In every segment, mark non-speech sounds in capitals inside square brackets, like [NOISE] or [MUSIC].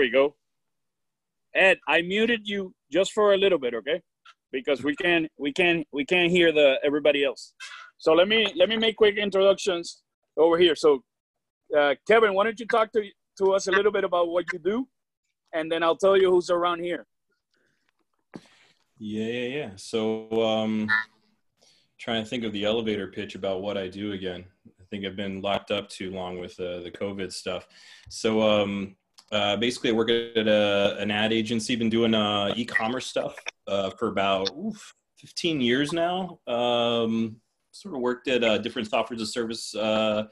we go. Ed, I muted you just for a little bit, okay? Because we can we can we can't hear the everybody else. So let me let me make quick introductions over here. So uh, Kevin, why don't you talk to to us a little bit about what you do, and then I'll tell you who's around here. Yeah, yeah, yeah. So um, trying to think of the elevator pitch about what I do again. I think I've been locked up too long with uh, the COVID stuff. So um, uh, basically, I work at a, an ad agency. Been doing uh, e-commerce stuff uh, for about oof, 15 years now. Um, sort of worked at uh, different software as a service uh,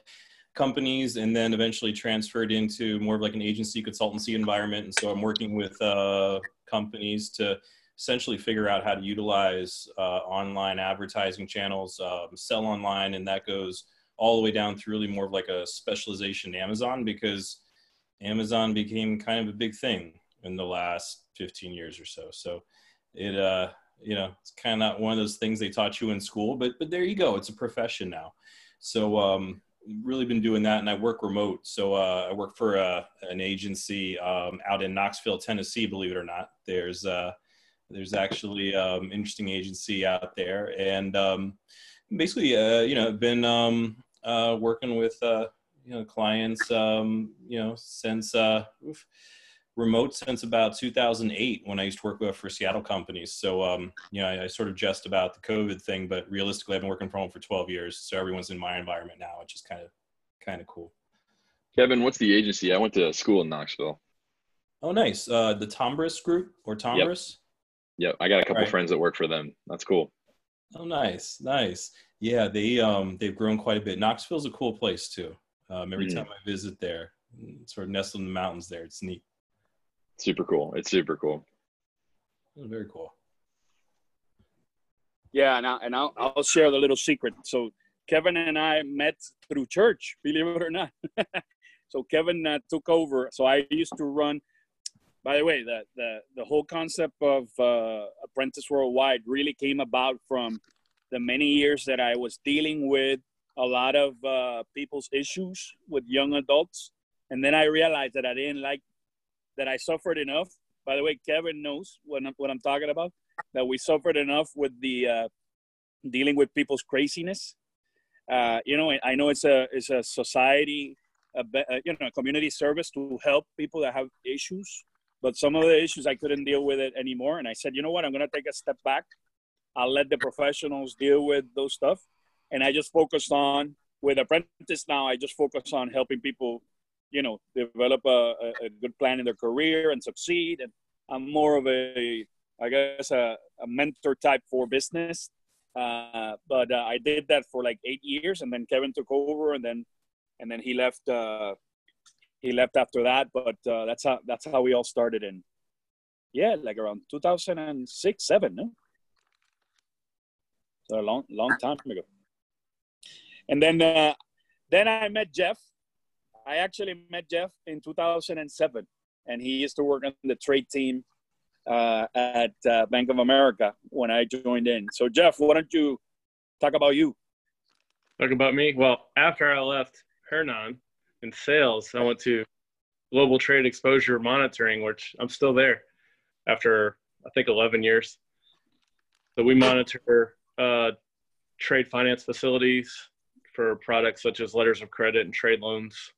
companies, and then eventually transferred into more of like an agency consultancy environment. And so I'm working with uh, companies to essentially figure out how to utilize online advertising channels, um, sell online, and that goes all the way down through really more of like a specialization Amazon because Amazon became kind of a big thing in the last 15 years or so. So it, uh, you know, it's kind of not one of those things they taught you in school, but but there you go. It's a profession now. So um, really been doing that, and I work remote. So uh, I work for a, uh, an agency um, out in Knoxville, Tennessee. Believe it or not, there's uh, there's actually um, interesting agency out there, and um, basically, uh, you know, been um, uh, working with uh, you know clients um, you know since uh, oof, remote since about 2008 when I used to work with for Seattle companies. So um, you know I, I, sort of jest about the COVID thing, but realistically I've been working from home for 12 years, so everyone's in my environment now, which is kind of kind of cool. Kevin, what's the agency? I went to school in Knoxville. Oh, nice. Uh, the Tombras Group or Tombras. Yep. yep. I got a couple right. friends that work for them. That's cool. Oh, nice, nice. Yeah, they um they've grown quite a bit. Knoxville's a cool place too. Um, every mm. time I visit there, sort of nestled in the mountains there. It's neat. Super cool. It's super cool. very cool. Yeah, and, I, and I'll, I'll share the little secret. So Kevin and I met through church, believe it or not. [LAUGHS] so Kevin uh, took over. So I used to run. By the way, the the, the whole concept of uh, Apprentice Worldwide really came about from the many years that I was dealing with a lot of uh, people's issues with young adults. And then I realized that I didn't like that I suffered enough. By the way, Kevin knows what I'm, what I'm talking about. That we suffered enough with the uh, dealing with people's craziness. Uh, you know, I know it's a it's a society, a, a, you know, community service to help people that have issues. But some of the issues I couldn't deal with it anymore, and I said, you know what, I'm to take a step back. I'll let the professionals deal with those stuff and I just focused on with apprentice now. I just focus on helping people, you know, develop a, a good plan in their career and succeed. And I'm more of a, I guess, a, a mentor type for business. Uh, but uh, I did that for like eight years, and then Kevin took over, and then and then he left. Uh, he left after that, but uh, that's how that's how we all started in, yeah, like around 2006, seven, no? So a long, long time ago. And then uh, then I met Jeff. I actually met Jeff in 2007, and he used to work on the trade team uh, at uh, Bank of America when I joined in. So Jeff, why don't you talk about you? Talk about me. Well, after I left Hernan in sales, I went to Global Trade Exposure Monitoring, which I'm still there after I think 11 years. So we monitor uh, trade finance facilities, for products such as letters of credit and trade loans.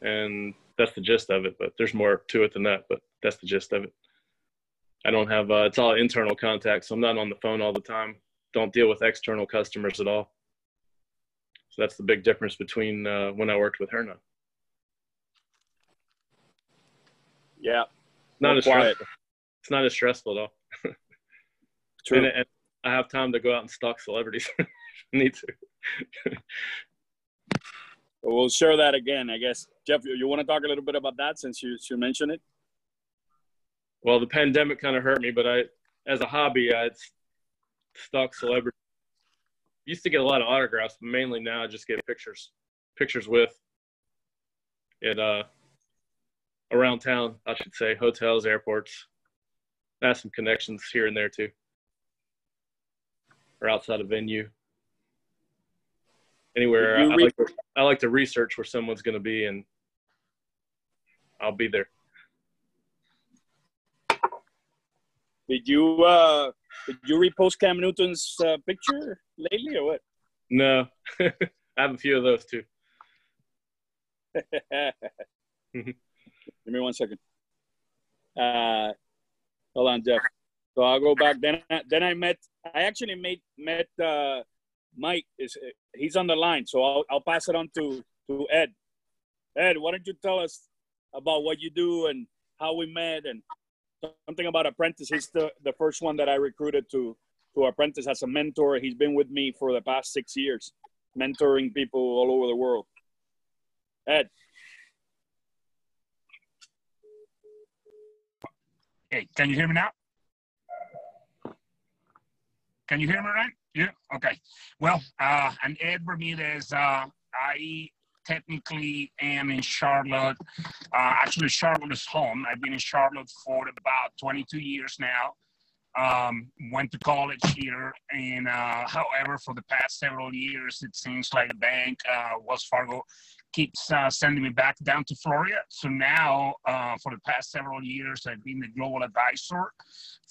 And that's the gist of it, but there's more to it than that, but that's the gist of it. I don't have, uh, it's all internal contacts. So I'm not on the phone all the time. Don't deal with external customers at all. So that's the big difference between uh, when I worked with Hernan. Yeah. Not as quiet. It's not as stressful at all. [LAUGHS] True. And, and, I have time to go out and stalk celebrities. [LAUGHS] I need to [LAUGHS] we'll share that again, I guess. Jeff, you, want to talk a little bit about that since you, you mentioned it? Well, the pandemic kind of hurt me, but I, as a hobby, I stalk celebrities. Used to get a lot of autographs, but mainly now I just get pictures, pictures with it uh, around town, I should say, hotels, airports. I have some connections here and there too, or outside of venue anywhere. I like, I like to research where someone's going to be, and I'll be there. Did you uh, did you repost Cam Newton's uh, picture lately or what? No, [LAUGHS] I have a few of those too. [LAUGHS] Give me one second. Uh, hold on, Jeff. So I'll go back. Then, then I met. I actually made met uh, Mike. Is he's on the line? So I'll I'll pass it on to to Ed. Ed, why don't you tell us about what you do and how we met and something about apprentice. He's the the first one that I recruited to to apprentice as a mentor. He's been with me for the past six years, mentoring people all over the world. Ed. Hey, can you hear me now? Can you hear me right? Yeah. Okay. Well, uh, I'm Ed Bermudez. Uh, I technically am in Charlotte. Uh, actually, Charlotte is home. I've been in Charlotte for about 22 years now. Um, went to college here, and uh, however, for the past several years, it seems like the bank, uh, Wells Fargo, keeps uh, sending me back down to Florida. So now, uh, for the past several years, I've been the global advisor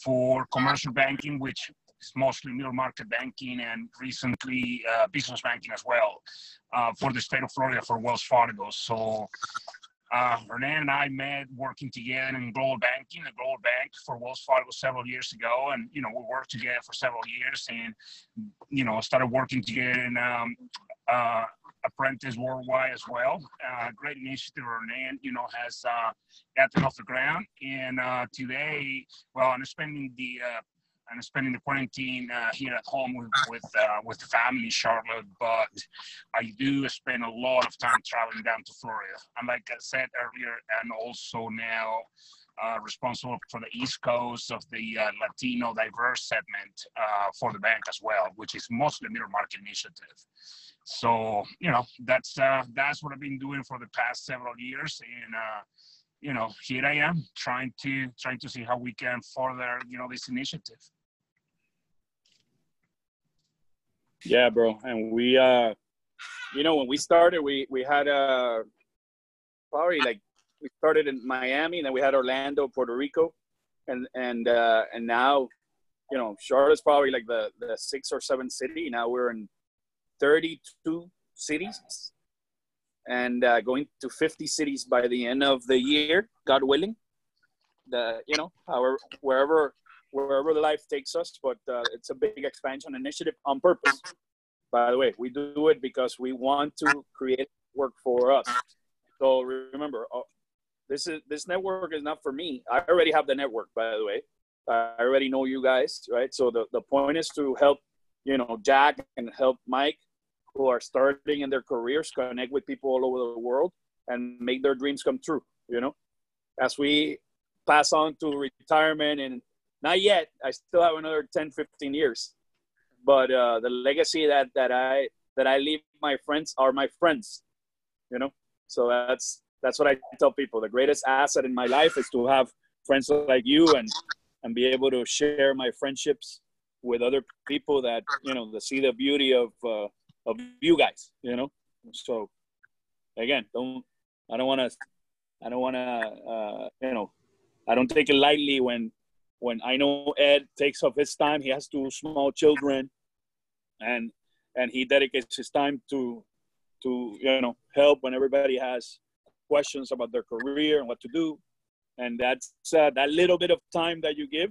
for commercial banking, which is mostly middle market banking and recently uh, business banking as well uh, for the state of Florida for Wells Fargo. So uh, Hernan and I met working together in global banking, a global bank for Wells Fargo several years ago. And, you know, we worked together for several years and, you know, started working together in um, uh, Apprentice Worldwide as well. Uh, great initiative, Hernan, you know, has uh, gotten off the ground. And uh, today, well, I'm spending the I'm spending the quarantine uh, here at home with with, uh, with the family Charlotte, but I do spend a lot of time traveling down to Florida. And like I said earlier, and also now uh, responsible for the East Coast of the uh, Latino diverse segment uh, for the bank as well, which is mostly a middle market initiative. So you know that's uh, that's what I've been doing for the past several years, and you know here I am trying to trying to see how we can further you know this initiative. Yeah, bro. And we, uh, you know, when we started, we we had uh, probably like we started in Miami, and then we had Orlando, Puerto Rico, and and uh, and now, you know, Charlotte's probably like the the six or seven city. Now we're in thirty two cities, and uh, going to fifty cities by the end of the year, God willing. The you know, however, wherever wherever the life takes us, but uh, it's a big expansion initiative on purpose. By the way, we do it because we want to create work for us. So remember, uh, this is this network is not for me. I already have the network, by the way. I already know you guys, right? So the, the point is to help, you know, Jack and help Mike, who are starting in their careers, connect with people all over the world and make their dreams come true. You know, as we pass on to retirement and not yet. I still have another 10, 15 years. But uh, the legacy that, that I that I leave my friends are my friends. You know? So that's that's what I tell people. The greatest asset in my life is to have friends like you and and be able to share my friendships with other people that you know to see the beauty of uh, of you guys you know so again don't i don't want to i don't want to uh, you know i don't take it lightly when when I know Ed takes off his time, he has two small children, and and he dedicates his time to to you know help when everybody has questions about their career and what to do, and that's uh, that little bit of time that you give,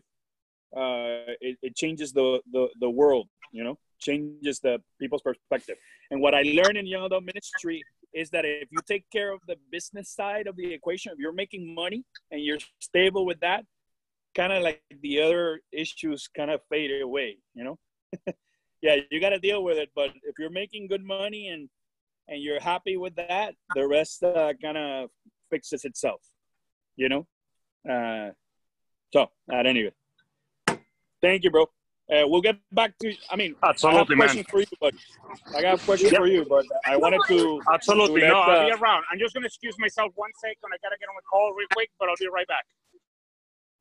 uh, it, it changes the, the the world, you know, changes the people's perspective. And what I learned in young adult ministry is that if you take care of the business side of the equation, if you're making money and you're stable with that, kind of like the other issues kind of fade away, you know? [LAUGHS] yeah, you got to deal with it. But if you're making good money and, and you're happy with that, the rest uh, kind of fixes itself, you know? Uh, so, at any rate, thank you, bro. Uh, we'll get back to. I mean, absolutely, I man. for you, but I got a question yep. for you. But I wanted to absolutely to let, no. I'll be uh, around. I'm just gonna excuse myself one second. I gotta get on the call real quick, but I'll be right back.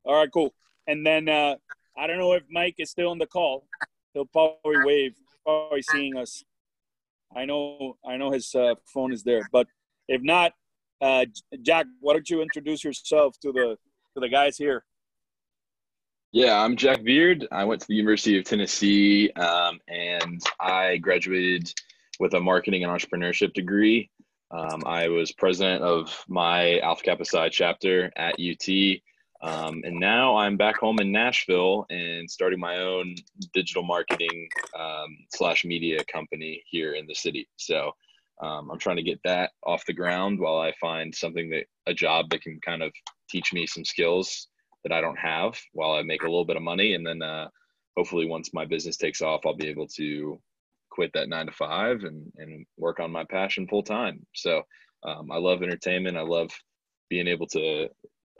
All right, cool. And then uh, I don't know if Mike is still on the call. He'll probably wave, probably seeing us. I know, I know his uh, phone is there, but if not, uh, Jack, why don't you introduce yourself to the to the guys here? Yeah, I'm Jack Beard. I went to the University of Tennessee um, and I graduated with a marketing and entrepreneurship degree. Um, I was president of my Alpha Kappa Psi chapter at UT. Um, and now I'm back home in Nashville and starting my own digital marketing um, slash media company here in the city. So um, I'm trying to get that off the ground while I find something that a job that can kind of teach me some skills that I don't have while I make a little bit of money. And then uh, hopefully, once my business takes off, I'll be able to quit that nine to five and, and work on my passion full time. So um, I love entertainment. I love being able to,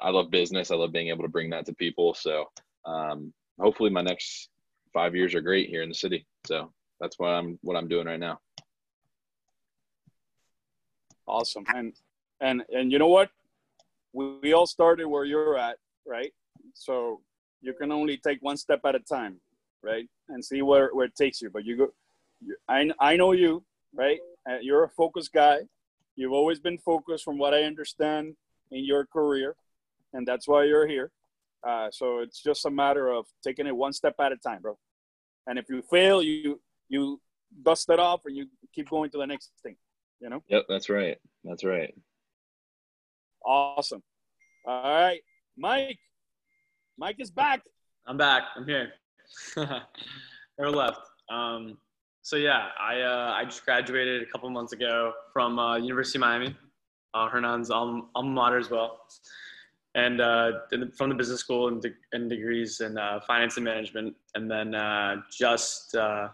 I love business. I love being able to bring that to people. So um, hopefully, my next five years are great here in the city. So that's what I'm what I'm doing right now. Awesome. And and and you know what? We, we all started where you're at, right? So you can only take one step at a time, right? And see where, where it takes you. But you go you, I I know you, right? Uh, you're a focused guy. You've always been focused from what I understand in your career, and that's why you're here. Uh, so it's just a matter of taking it one step at a time, bro. And if you fail, you you dust it off and you keep going to the next thing you know? Yep, that's right. That's right. Awesome. All right. Mike. Mike is back. I'm back. I'm here. [LAUGHS] Never left. Um, so yeah, I uh, I just graduated a couple months ago from uh, University of Miami, uh, Hernan's alma, alma mater as well, and uh, from the business school and, de- and degrees in uh, finance and management. And then uh, just uh,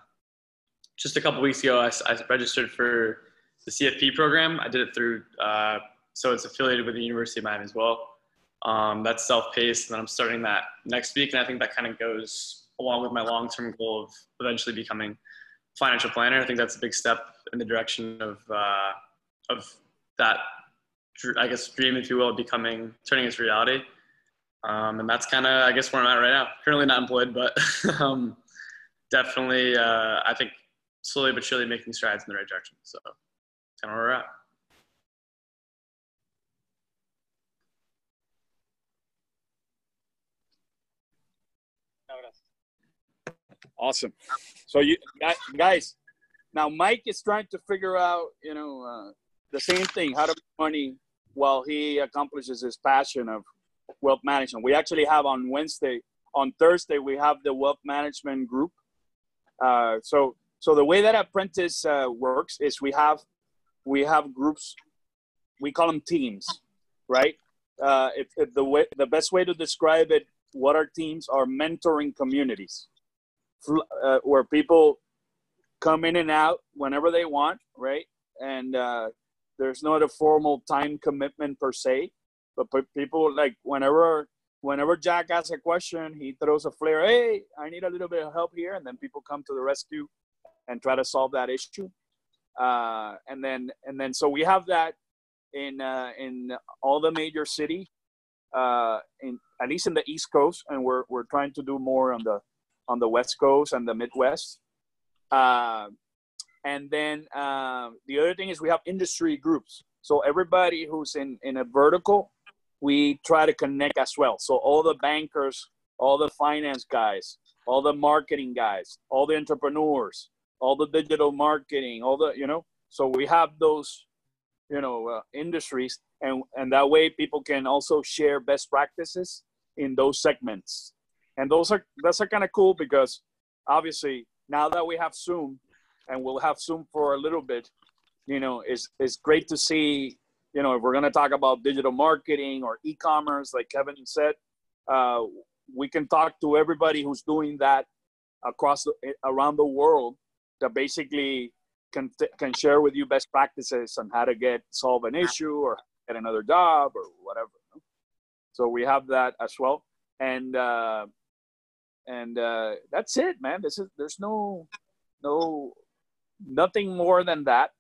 just a couple weeks ago, I, I registered for the CFP program. I did it through, uh, so it's affiliated with the University of Miami as well. Um, that's self-paced, and then I'm starting that next week, and I think that kind of goes along with my long-term goal of eventually becoming a financial planner. I think that's a big step in the direction of uh, of that, I guess, dream, if you will, becoming turning into reality. Um, and that's kind of, I guess, where I'm at right now. Currently not employed, but [LAUGHS] um, definitely, uh, I think slowly but surely making strides in the right direction. So kind of where we're at. Awesome. So you guys, now Mike is trying to figure out, you know, uh, the same thing, how to make money while he accomplishes his passion of wealth management. We actually have on Wednesday, on Thursday, we have the wealth management group. Uh, so, so the way that apprentice uh, works is we have we have groups we call them teams right uh, the way the best way to describe it what are teams are mentoring communities uh, where people come in and out whenever they want right and uh, there's not a formal time commitment per se but people like whenever whenever jack asks a question he throws a flare hey i need a little bit of help here and then people come to the rescue and try to solve that issue uh, and then and then so we have that in uh, in all the major city, uh, in at least in the East Coast, and we're we're trying to do more on the on the West Coast and the Midwest. And then uh, the other thing is we have industry groups. So everybody who's in in a vertical, we try to connect as well. So all the bankers, all the finance guys, all the marketing guys, all the entrepreneurs, all the digital marketing, all the you know. So we have those, you know, uh, industries, and and that way people can also share best practices in those segments, and those are that's are kind of cool because obviously now that we have Zoom, and we'll have Zoom for a little bit, you know, it's it's great to see. You know, if we're going to talk about digital marketing or e-commerce, like Kevin said, uh, we can talk to everybody who's doing that across the, around the world that basically can can share with you best practices on how to get solve an issue or get another job or whatever. So we have that as well, and uh, and uh, that's it, man. This is there's no no nothing more than that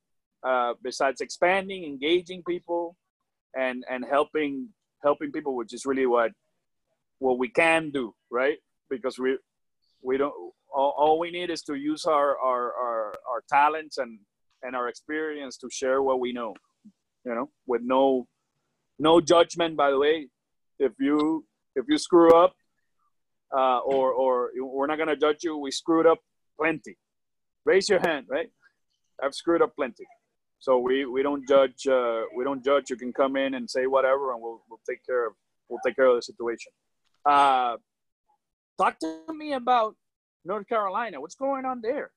uh, besides expanding, engaging people, and and helping helping people, which is really what what we can do, right? Because we we don't all, all we need is to use our, our, our, our talents and, and our experience to share what we know, you know, with no, no judgment, by the way. If you, if you screw up, uh, or or we're not gonna judge you. We screwed up plenty. Raise your hand, right? I've screwed up plenty. So we, we don't judge. Uh, we don't judge. You can come in and say whatever, and we'll we'll take care of we'll take care of the situation. Uh, talk to me about North Carolina. What's going on there?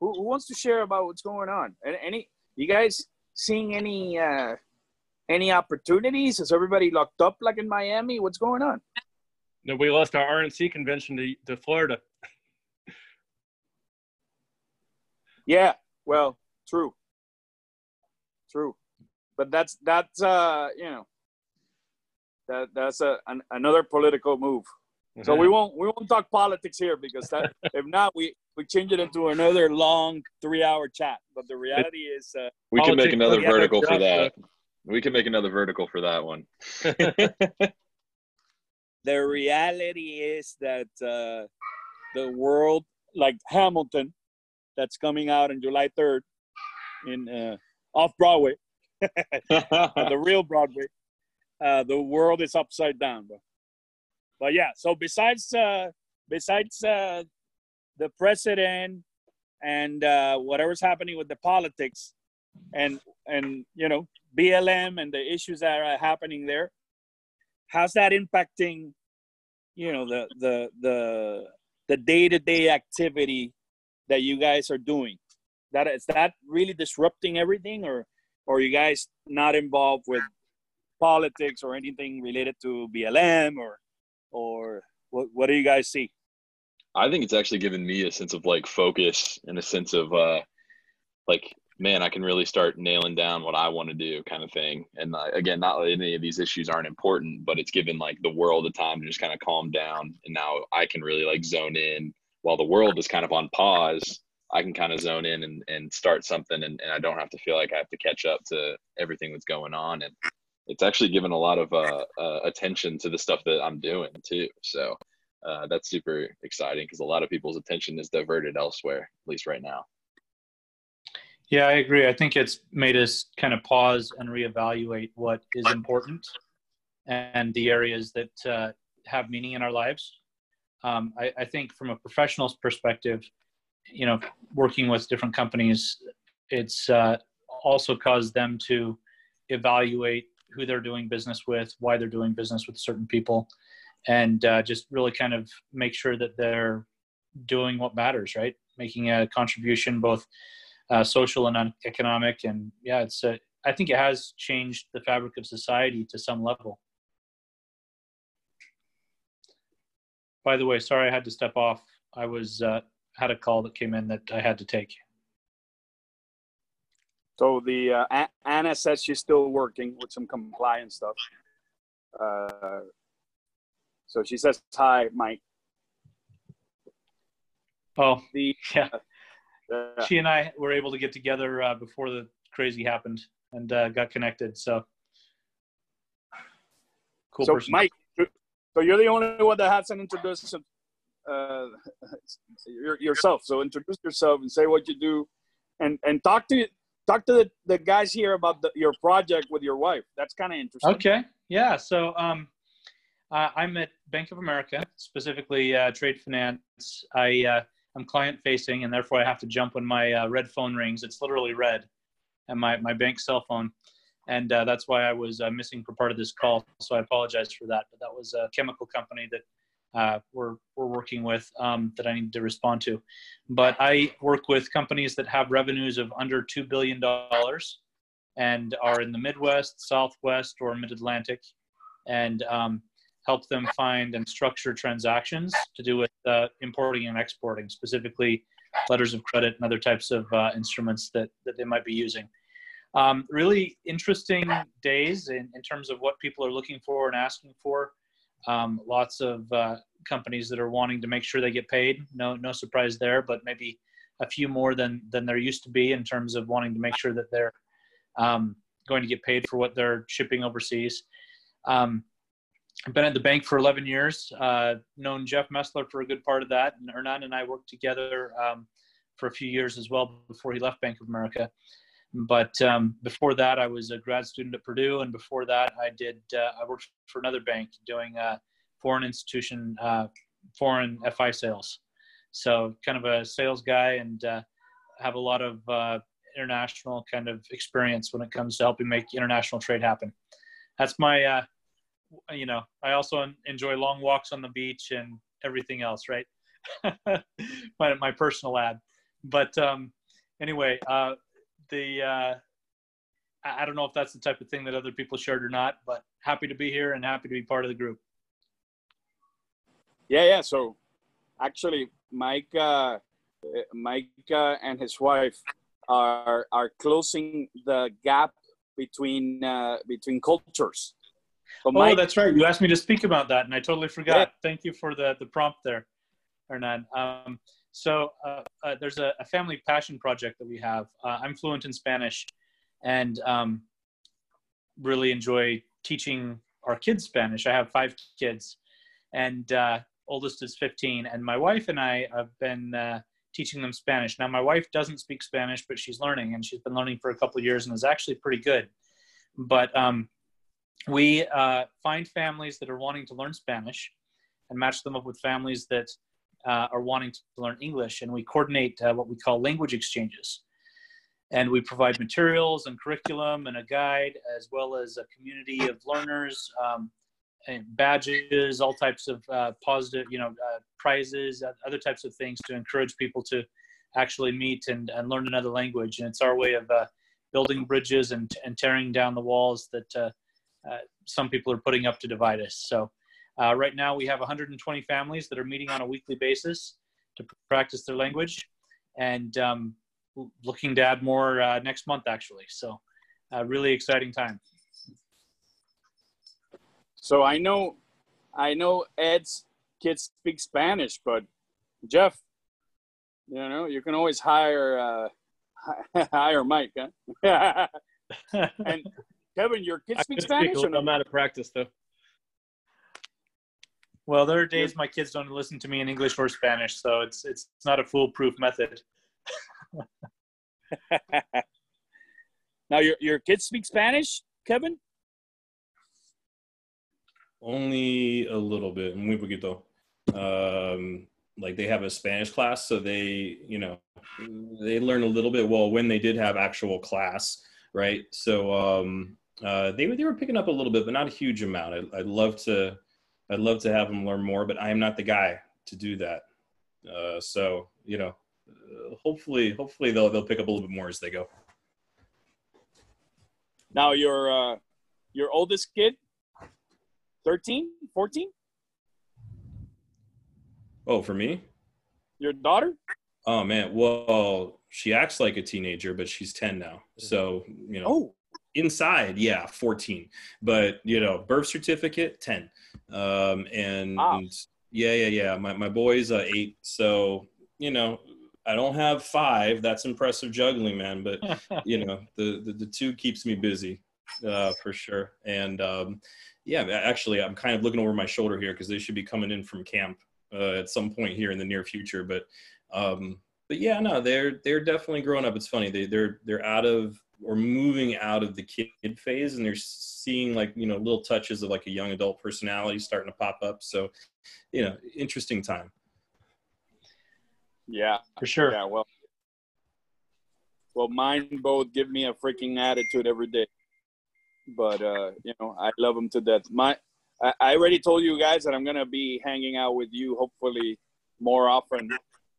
Who, who wants to share about what's going on? Any you guys seeing any uh, any opportunities? Is everybody locked up like in Miami? What's going on? No, we lost our RNC convention to, to Florida. Yeah, well, true, true, but that's that's uh you know that that's a an, another political move. Mm-hmm. So we won't we won't talk politics here because that [LAUGHS] if not we we change it into another long three hour chat. But the reality is uh, we can make another vertical for that. We can make another vertical for that one. [LAUGHS] the reality is that uh, the world, like Hamilton, that's coming out on July 3rd in uh, off Broadway, [LAUGHS] the real Broadway, uh, the world is upside down, bro. But yeah, so besides uh, besides uh, the president and uh, whatever's happening with the politics, and and you know BLM and the issues that are happening there, how's that impacting you know the the the the day-to-day activity that you guys are doing that is that really disrupting everything or or you guys not involved with politics or anything related to blm or or what, what do you guys see i think it's actually given me a sense of like focus and a sense of uh like man, I can really start nailing down what I want to do, kind of thing. And uh, again, not any of these issues aren't important, but it's given like the world a time to just kind of calm down. And now I can really like zone in while the world is kind of on pause. I can kind of zone in and, and start something, and, and I don't have to feel like I have to catch up to everything that's going on. And it's actually given a lot of uh, uh, attention to the stuff that I'm doing too. So uh, that's super exciting because a lot of people's attention is diverted elsewhere, at least right now. Yeah, I agree. I think it's made us kind of pause and reevaluate what is important and the areas that uh, have meaning in our lives. Um, I, I, think from a professional's perspective, you know, working with different companies, it's uh, also caused them to evaluate who they're doing business with, why they're doing business with certain people, and uh, just really kind of make sure that they're doing what matters, right? Making a contribution both uh, social and economic. And yeah, it's uh, I think it has changed the fabric of society to some level. By the way, sorry I had to step off. I was uh, had a call that came in that I had to take. So the uh, Anna says she's still working with some compliance stuff. Uh, so she says hi, Mike. Oh, the yeah yeah. she and I were able to get together uh, before the crazy happened and uh, got connected. So cool. So person. Mike, so you're the only one that hasn't introduced uh, yourself. So introduce yourself and say what you do, and and talk to talk to the, the guys here about the, your project with your wife. That's kind of interesting. Okay. Yeah. So um, uh, I'm at Bank of America, specifically uh, trade finance. I uh, I'm client facing and therefore I have to jump when my uh, red phone rings. It's literally red, and my my bank cell phone, and uh, that's why I was uh, missing for part of this call. So I apologize for that. But that was a chemical company that uh, we're we're working with um, that I need to respond to. But I work with companies that have revenues of under two billion dollars, and are in the Midwest, Southwest, or Mid Atlantic, and um, help them find and structure transactions to do with uh, importing and exporting, specifically letters of credit and other types of uh, instruments that, that they might be using. Um, really interesting days in, in terms of what people are looking for and asking for. Um, lots of uh, companies that are wanting to make sure they get paid. No, no surprise there, but maybe a few more than than there used to be in terms of wanting to make sure that they're um, going to get paid for what they're shipping overseas. Um, I've been at the bank for 11 years. Uh, known Jeff Messler for a good part of that, and Hernan and I worked together um, for a few years as well before he left Bank of America. But um, before that, I was a grad student at Purdue, and before that, I did uh, I worked for another bank doing uh, foreign institution uh, foreign FI sales. So kind of a sales guy and uh, have a lot of uh, international kind of experience when it comes to helping make international trade happen. That's my, you know, I also enjoy long walks on the beach and everything else, right? [LAUGHS] my, my personal ad. But um, anyway, uh, the uh, I don't know if that's the type of thing that other people shared or not, but happy to be here and happy to be part of the group. Yeah, yeah. So actually, Mike, uh, Mike uh, and his wife are are closing the gap between uh, between cultures. So Mike, oh, that's right. You asked me to speak about that, and I totally forgot. Yeah. Thank you for the the prompt there, Hernan. Um, so uh, uh, there's a, a, family passion project that we have. Uh, I'm fluent in Spanish, and um, really enjoy teaching our kids Spanish. I have five kids, and uh, oldest is 15, and my wife and I have been uh, teaching them Spanish. Now, my wife doesn't speak Spanish, but she's learning, and she's been learning for a couple of years and is actually pretty good. But um, we uh, find families that are wanting to learn Spanish and match them up with families that uh, are wanting to learn English, and we coordinate uh, what we call language exchanges. And we provide materials and curriculum and a guide, as well as a community of learners um, and badges, all types of uh, positive, you know, uh, prizes, other types of things to encourage people to actually meet and, and learn another language. And it's our way of uh, building bridges and, and tearing down the walls that uh, uh, some people are putting up to divide us. So uh, right now we have 120 families that are meeting on a weekly basis to practice their language and um, looking to add more next month actually. So really exciting time. So I know, I know Ed's kids speak Spanish, but Jeff, you know, you can always hire uh, [LAUGHS] hire Mike, huh? [LAUGHS] and [LAUGHS] Kevin, your kids speak Spanish. Speak I'm out of practice though. Well, there are days my kids don't listen to me in English or Spanish, so it's it's not a foolproof method. [LAUGHS] now, your your kids speak Spanish, Kevin? Only a little bit, muy poquito. Um, like they have a Spanish class, so they, you know, they learn a little bit. Well, when they did have actual class, right? So um, uh, they they were picking up a little bit, but not a huge amount. I, I'd love to, I'd love to have them learn more, but I am not the guy to do that. Uh, so you know, uh, hopefully, hopefully they'll they'll pick up a little bit more as they go. Now your uh, your oldest kid 13, 14? Oh, for me? Your daughter? Oh man, well, she acts like a teenager, but she's 10 now. So, you know. Oh. Inside, yeah, 14. But, you know, birth certificate 10. Um and, wow. yeah, yeah, yeah. My my boy's uh, 8. So, you know, I don't have 5. That's impressive juggling, man, but [LAUGHS] you know, the the, the two keeps me busy. Uh, for sure. And um yeah, actually, I'm kind of looking over my shoulder here because they should be coming in from camp uh, at some point here in the near future. But um, but yeah, no, they're they're definitely growing up. It's funny they they're they're out of or moving out of the kid phase, and they're seeing like you know little touches of like a young adult personality starting to pop up. So you know, interesting time. Yeah, for sure. Yeah, well, well, mine both give me a freaking attitude every day but uh, you know, I love them to death. My, I, I already told you guys that I'm gonna be hanging out with you hopefully more often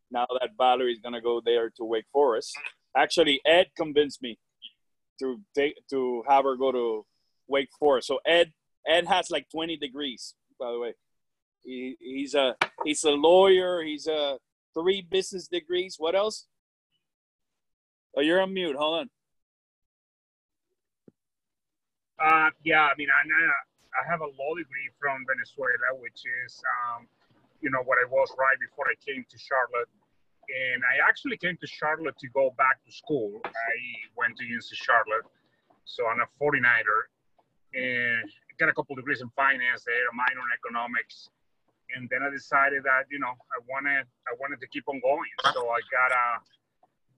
now that Valerie's gonna go there to Wake Forest. Actually, Ed convinced me to take to have her go to Wake Forest. So Ed, Ed has like 20 degrees, by the way. He, he's a he's a lawyer. He's a three business degrees. What else? Oh, you're on mute. Hold on. Uh, yeah, I mean, I, I have a law degree from Venezuela, which is, um, you know, what I was right before I came to Charlotte. And I actually came to Charlotte to go back to school. I went to UNC Charlotte, so I'm a 49er, and got a couple degrees in finance there, a minor in economics, and then I decided that you know I wanted I wanted to keep on going. So I got a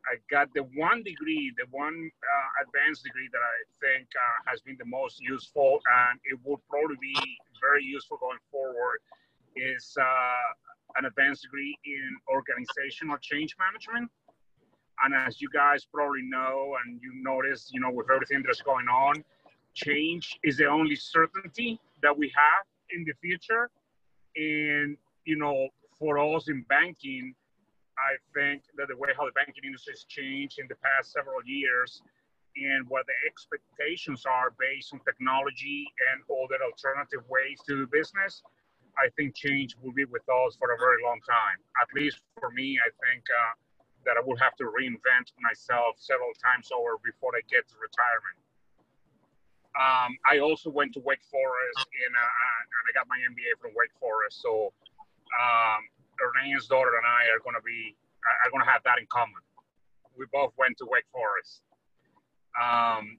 I got the one degree, the one uh, advanced degree that I think uh, has been the most useful, and it will probably be very useful going forward. is uh, an advanced degree in organizational change management. And as you guys probably know, and you notice, you know, with everything that's going on, change is the only certainty that we have in the future. And, you know, for us in banking, I think that the way how the banking industry has changed in the past several years and what the expectations are based on technology and other alternative ways to do business, I think change will be with us for a very long time. At least for me, I think uh, that I will have to reinvent myself several times over before I get to retirement. Um, I also went to Wake Forest and, uh, and I got my MBA from Wake Forest. So um, daughter and I are going to be are going to have that in common. We both went to Wake Forest. Um,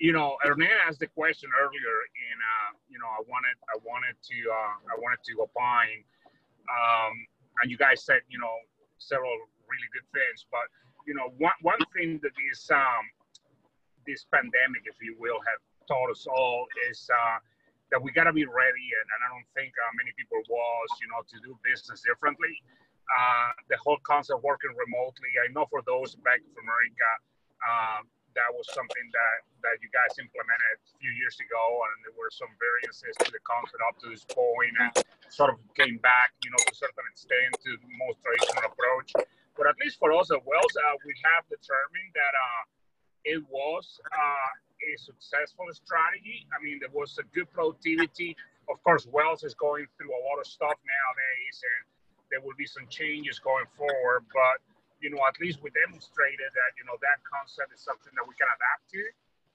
you know, Hernán asked the question earlier, and uh, you know, I wanted, I wanted to, uh, I wanted to opine, um, and you guys said, you know, several really good things, but you know, one one thing that this um, this pandemic, if you will, have taught us all is uh, that we got to be ready, and, and I don't think uh, many people was, you know, to do business differently. Uh, the whole concept of working remotely. I know for those Bank of America, um, that was something that, that you guys implemented a few years ago, and there were some variances to the concept up to this point, and sort of came back, you know, to a certain extent to the most traditional approach. But at least for us at Wells, uh, we have determined that uh, it was uh, a successful strategy. I mean, there was a good productivity. Of course, Wells is going through a lot of stuff nowadays, and there will be some changes going forward, but you know, at least we demonstrated that, you know, that concept is something that we can adapt to.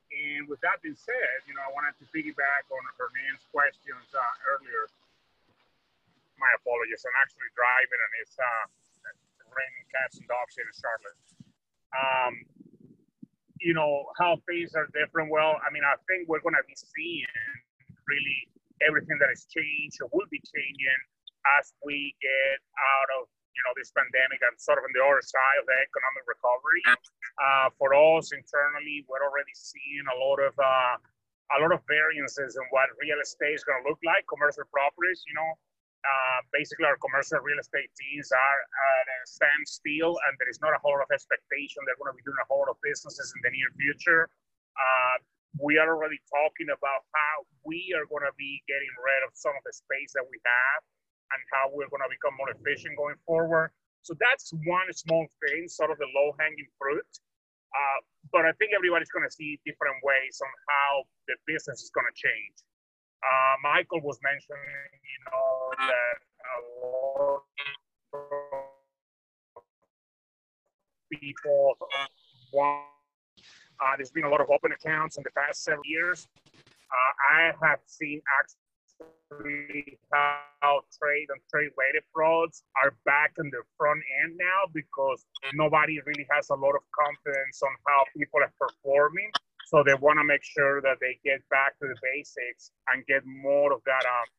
And with that being said, you know, I wanted to piggyback on Hernán's questions uh, earlier. My apologies. I'm actually driving and it's uh, raining cats and dogs here in Charlotte. Um, you know, how things are different. Well, I mean, I think we're going to be seeing really everything that has changed or will be changing as we get out of you know this pandemic and sort of on the other side of the economic recovery. Uh, for us internally, we're already seeing a lot of uh, a lot of variances in what real estate is going to look like. Commercial properties, you know, uh, basically our commercial real estate teams are at a standstill, and there is not a whole lot of expectation they're going to be doing a whole lot of businesses in the near future. Uh, we are already talking about how we are going to be getting rid of some of the space that we have and how we're going to become more efficient going forward. So that's one small thing, sort of the low hanging fruit. Uh, but I think everybody's going to see different ways on how the business is going to change. Uh, Michael was mentioning, you know, that a lot of people want. Uh, there's been a lot of open accounts in the past several years. Uh, I have seen actually how trade and trade related frauds are back in the front end now because nobody really has a lot of confidence on how people are performing. So they want to make sure that they get back to the basics and get more of that um,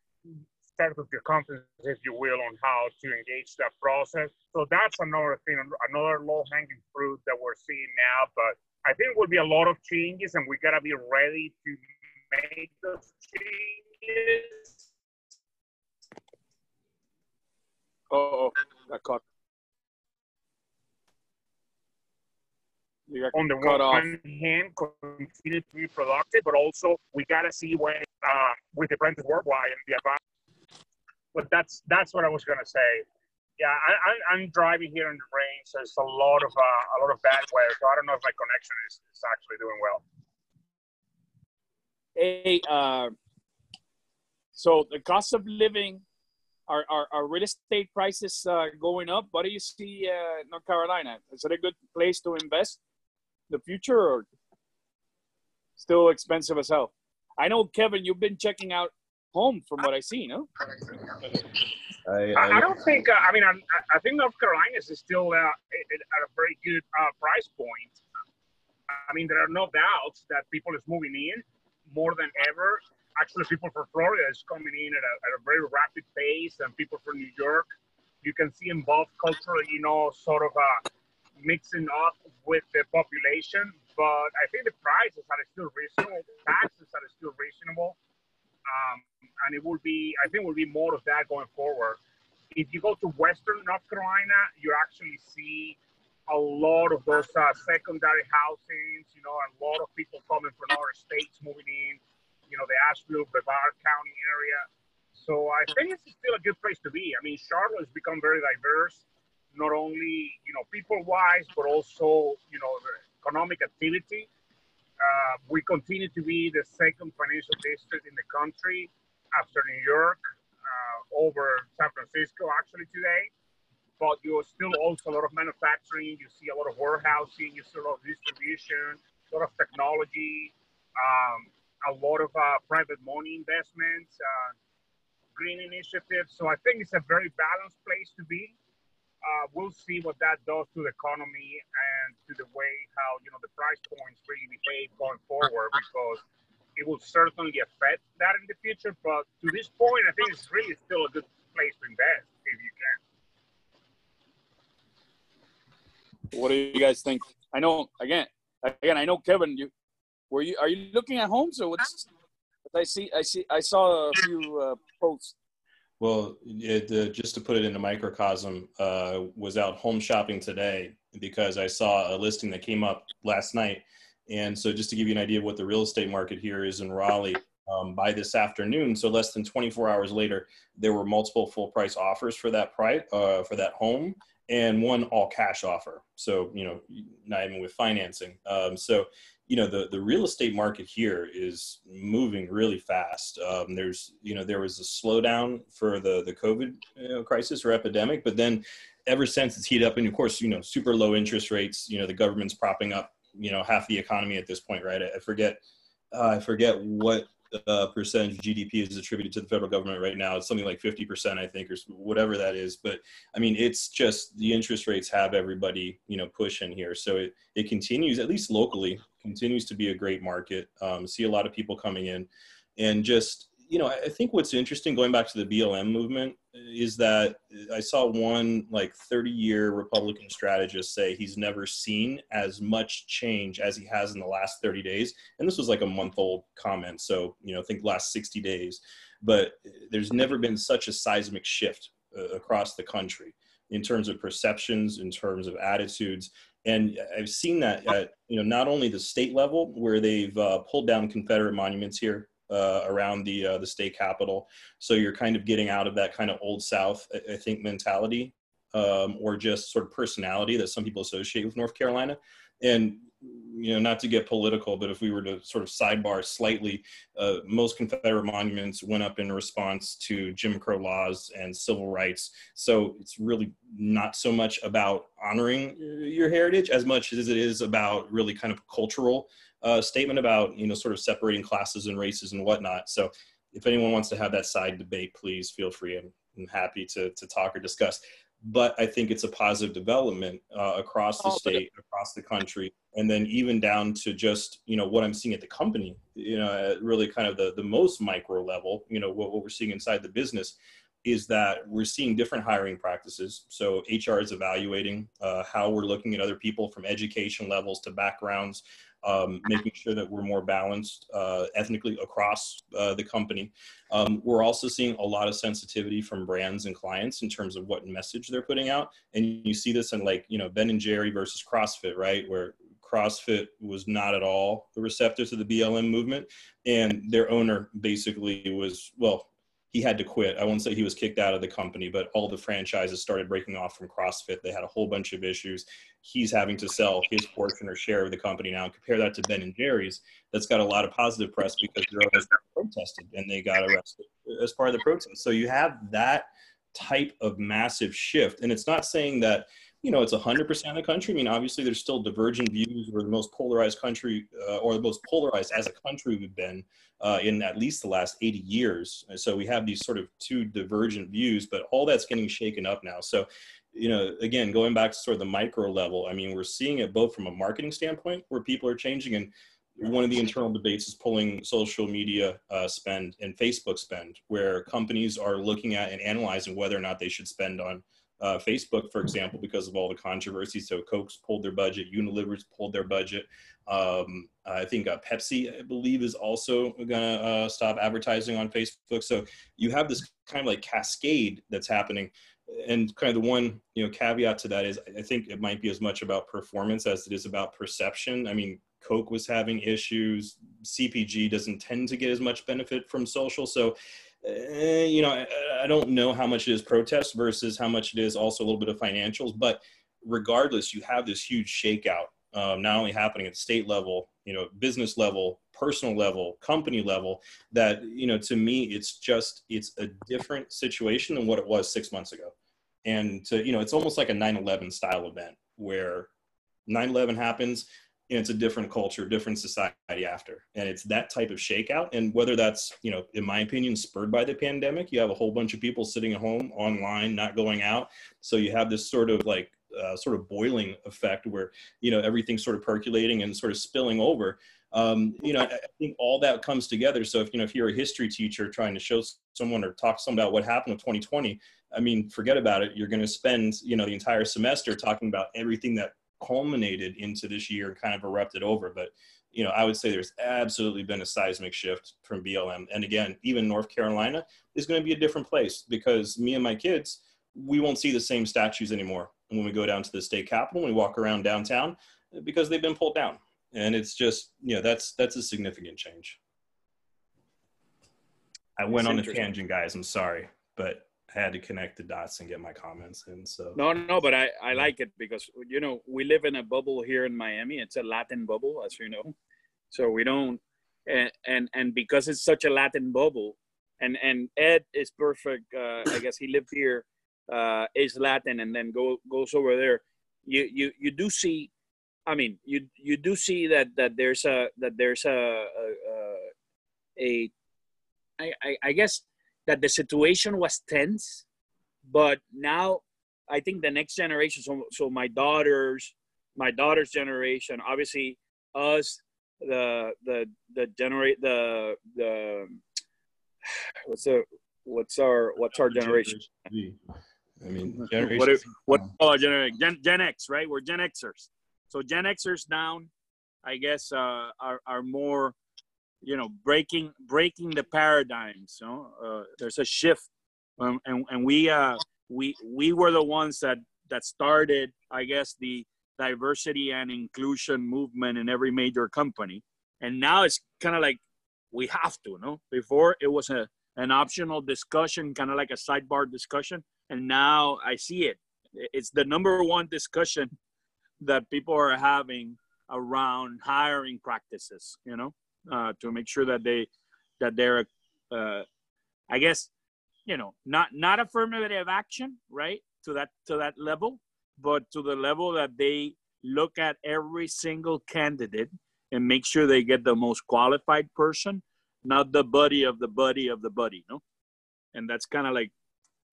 your confidence, if you will, on how to engage that process. So that's another thing, another low hanging fruit that we're seeing now. But I think will be a lot of changes, and we got to be ready to make those changes Oh, got caught. on the one off. hand, continue to be productive, but also we gotta see when uh, with the Apprentice Worldwide and the advice. But that's that's what I was gonna say. Yeah, I, I, am driving here in the rain, so it's a lot of uh, a lot of bad weather. So I don't know if my connection is, is actually doing well. Hey, uh, so the cost of living our, are, are real estate prices uh, going up? What do you see uh, North Carolina? Is it a good place to invest in the future or still expensive as hell? I know, Kevin, you've been checking out home from what I see, no? I, I, I don't think, uh, I mean, I, I, think North Carolina is still uh, at a very good uh, price point. I mean, there are no doubts that people is moving in more than ever actually people from Florida is coming in at a, at a very rapid pace, and people from New York. You can see both culturally, you know, sort of uh, mixing up with the population. But I think the prices are still reasonable, taxes are still reasonable. Um, and it will be. I think will be more of that going forward. If you go to Western North Carolina, you actually see a lot of those uh, secondary housings. You know, a lot of people coming from other states moving in. You know, the Asheville, Brevard County area. So I think it's still a good place to be. I mean, Charlotte has become very diverse, not only you know people-wise, but also you know economic activity. Uh, we continue to be the second financial district in the country after New York, uh, over San Francisco actually today. But you still also a lot of manufacturing. You see a lot of warehousing. You see a lot of distribution, a lot of technology, um, a lot of uh, private money investments, uh, green initiatives. So I think it's a very balanced place to be. Uh, we'll see what that does to the economy and to the way how you know the price points really behave going forward because it will certainly affect that in the future. But to this point, I think it's really still a good place to invest if you can. What do you guys think? I know again, again, I know Kevin. You were you are you looking at homes or what's? I see, I see, I saw a few uh, posts. Well, it, uh, just to put it in into microcosm, uh, was out home shopping today because I saw a listing that came up last night. And so, just to give you an idea of what the real estate market here is in Raleigh, um, by this afternoon, so less than 24 hours later, there were multiple full price offers for that price uh, for that home, and one all cash offer. So you know, not even with financing. Um, so you know the the real estate market here is moving really fast. Um, there's you know there was a slowdown for the the COVID you know, crisis or epidemic, but then ever since it's heated up, and of course you know super low interest rates. You know the government's propping up you know half the economy at this point, right? I, I forget uh, I forget what uh, percentage of GDP is attributed to the federal government right now. It's something like 50%, I think, or whatever that is. But I mean, it's just the interest rates have everybody, you know, pushing here. So it, it continues, at least locally, continues to be a great market. Um, see a lot of people coming in and just you know, I think what's interesting going back to the BLM movement is that I saw one like 30 year Republican strategist say he's never seen as much change as he has in the last 30 days. And this was like a month old comment. So, you know, think last 60 days. But there's never been such a seismic shift uh, across the country in terms of perceptions, in terms of attitudes. And I've seen that at, you know, not only the state level where they've uh, pulled down Confederate monuments here uh, around the uh, the state capitol. So you're kind of getting out of that kind of old South, I think, mentality um, or just sort of personality that some people associate with North Carolina. And you know, not to get political, but if we were to sort of sidebar slightly, uh, most Confederate monuments went up in response to Jim Crow laws and civil rights. So it's really not so much about honoring your heritage as much as it is about really kind of cultural uh, statement about you know sort of separating classes and races and whatnot. So if anyone wants to have that side debate, please feel free. I'm, I'm happy to to talk or discuss. But I think it's a positive development uh, across the state, across the country, and then even down to just you know what I'm seeing at the company. You know, at really kind of the the most micro level. You know what, what we're seeing inside the business is that we're seeing different hiring practices. So HR is evaluating uh, how we're looking at other people from education levels to backgrounds, um, making sure that we're more balanced uh, ethnically across uh, the company. Um, we're also seeing a lot of sensitivity from brands and clients in terms of what message they're putting out. And you see this in like, you know, Ben and Jerry versus CrossFit, right? Where CrossFit was not at all receptive to the BLM movement. And their owner basically was, well, he had to quit. I won't say he was kicked out of the company, but all the franchises started breaking off from CrossFit. They had a whole bunch of issues. He's having to sell his portion or share of the company now. Compare that to Ben and Jerry's. That's got a lot of positive press because their owners protested and they got arrested as part of the protest. So you have that type of massive shift. And it's not saying that you know, it's 100% of the country. I mean, obviously, there's still divergent views. We're the most polarized country, uh, or the most polarized as a country we've been uh, in at least the last 80 years. So we have these sort of two divergent views, but all that's getting shaken up now. So, you know, again, going back to sort of the micro level, I mean, we're seeing it both from a marketing standpoint where people are changing and one of the internal debates is pulling social media uh, spend and Facebook spend, where companies are looking at and analyzing whether or not they should spend on uh, Facebook, for example, because of all the controversy. So Coke's pulled their budget, Unilever's pulled their budget. Um, I think uh, Pepsi, I believe, is also going to uh, stop advertising on Facebook. So you have this kind of like cascade that's happening. And kind of the one you know caveat to that is I think it might be as much about performance as it is about perception. I mean, Coke was having issues. CPG doesn't tend to get as much benefit from social. So uh, you know, I, I, don't know how much it is protest versus how much it is also a little bit of financials. But regardless, you have this huge shakeout, um, not only happening at the state level, you know, business level, personal level, company level. That you know, to me, it's just it's a different situation than what it was six months ago. And to you know, it's almost like a 9/11 style event where 9/11 happens and it's a different culture, different society after. And it's that type of shakeout. And whether that's, you know, in my opinion, spurred by the pandemic, you have a whole bunch of people sitting at home online, not going out. So you have this sort of like, uh, sort of boiling effect where, you know, everything's sort of percolating and sort of spilling over. Um, you know, I think all that comes together. So if, you know, if you're a history teacher trying to show someone or talk to someone about what happened in 2020, I mean, forget about it. You're going to spend, you know, the entire semester talking about everything that culminated into this year and kind of erupted over. But you know, I would say there's absolutely been a seismic shift from BLM. And again, even North Carolina is going to be a different place because me and my kids, we won't see the same statues anymore. When we go down to the state capitol, we walk around downtown because they've been pulled down. And it's just, you know, that's that's a significant change. I went on a tangent, guys. I'm sorry, but I had to connect the dots and get my comments in. So no, no, but I I like it because you know we live in a bubble here in Miami. It's a Latin bubble, as you know, so we don't and and, and because it's such a Latin bubble, and and Ed is perfect. Uh, I guess he lived here, uh, is Latin, and then go goes over there. You you you do see. I mean, you you do see that that there's a that there's a a, a, I, I, I guess that the situation was tense, but now I think the next generation, so, so my daughters, my daughter's generation, obviously us, the the the generate the the what's the what's our what's our generation? I mean, generation. What, what oh, Gen, Gen X, right? We're Gen Xers. So Gen Xers down, I guess, uh, are are more you know breaking breaking the paradigms you know uh, there's a shift um, and and we uh we we were the ones that that started i guess the diversity and inclusion movement in every major company and now it's kind of like we have to no before it was a an optional discussion kind of like a sidebar discussion and now i see it. It's the number one discussion that people are having around hiring practices you know uh, to make sure that they that they're uh, I guess you know not not affirmative action right to that to that level but to the level that they look at every single candidate and make sure they get the most qualified person not the buddy of the buddy of the buddy no? And that's kind of like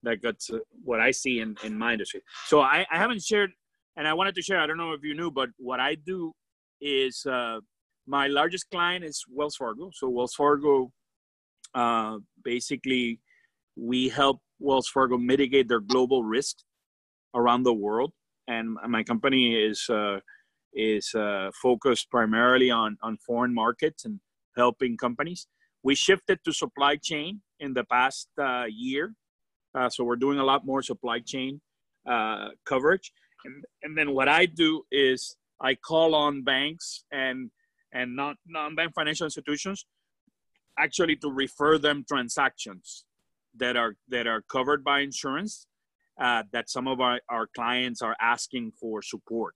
like that's what i see in in my industry so I, I haven't shared and i wanted to share i don't know if you knew but what i do is uh, my largest client is Wells Fargo. So Wells Fargo, uh, basically, we help Wells Fargo mitigate their global risk around the world, and my company is uh, is uh, focused primarily on on foreign markets and helping companies. We shifted to supply chain in the past uh, year, uh, so we're doing a lot more supply chain uh, coverage. And, and then what I do is I call on banks and and non, non-bank financial institutions actually to refer them transactions that are that are covered by insurance uh, that some of our, our clients are asking for support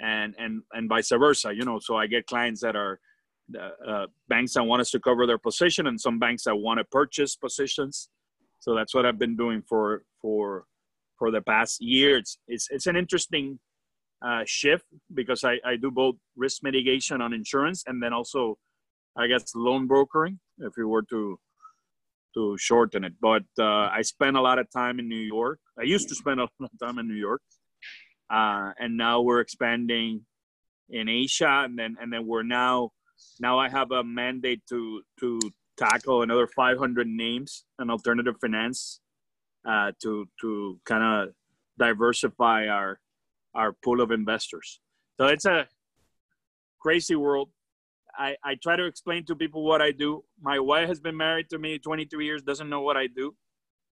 and and and vice versa you know so i get clients that are uh, uh, banks that want us to cover their position and some banks that want to purchase positions so that's what i've been doing for for for the past year it's it's, it's an interesting uh, shift because I, I do both risk mitigation on insurance and then also I guess loan brokering if you were to to shorten it. But uh, I spend a lot of time in New York. I used to spend a lot of time in New York, uh, and now we're expanding in Asia, and then and then we're now now I have a mandate to to tackle another 500 names and alternative finance uh, to to kind of diversify our our pool of investors. So it's a crazy world. I, I try to explain to people what I do. My wife has been married to me 23 years, doesn't know what I do,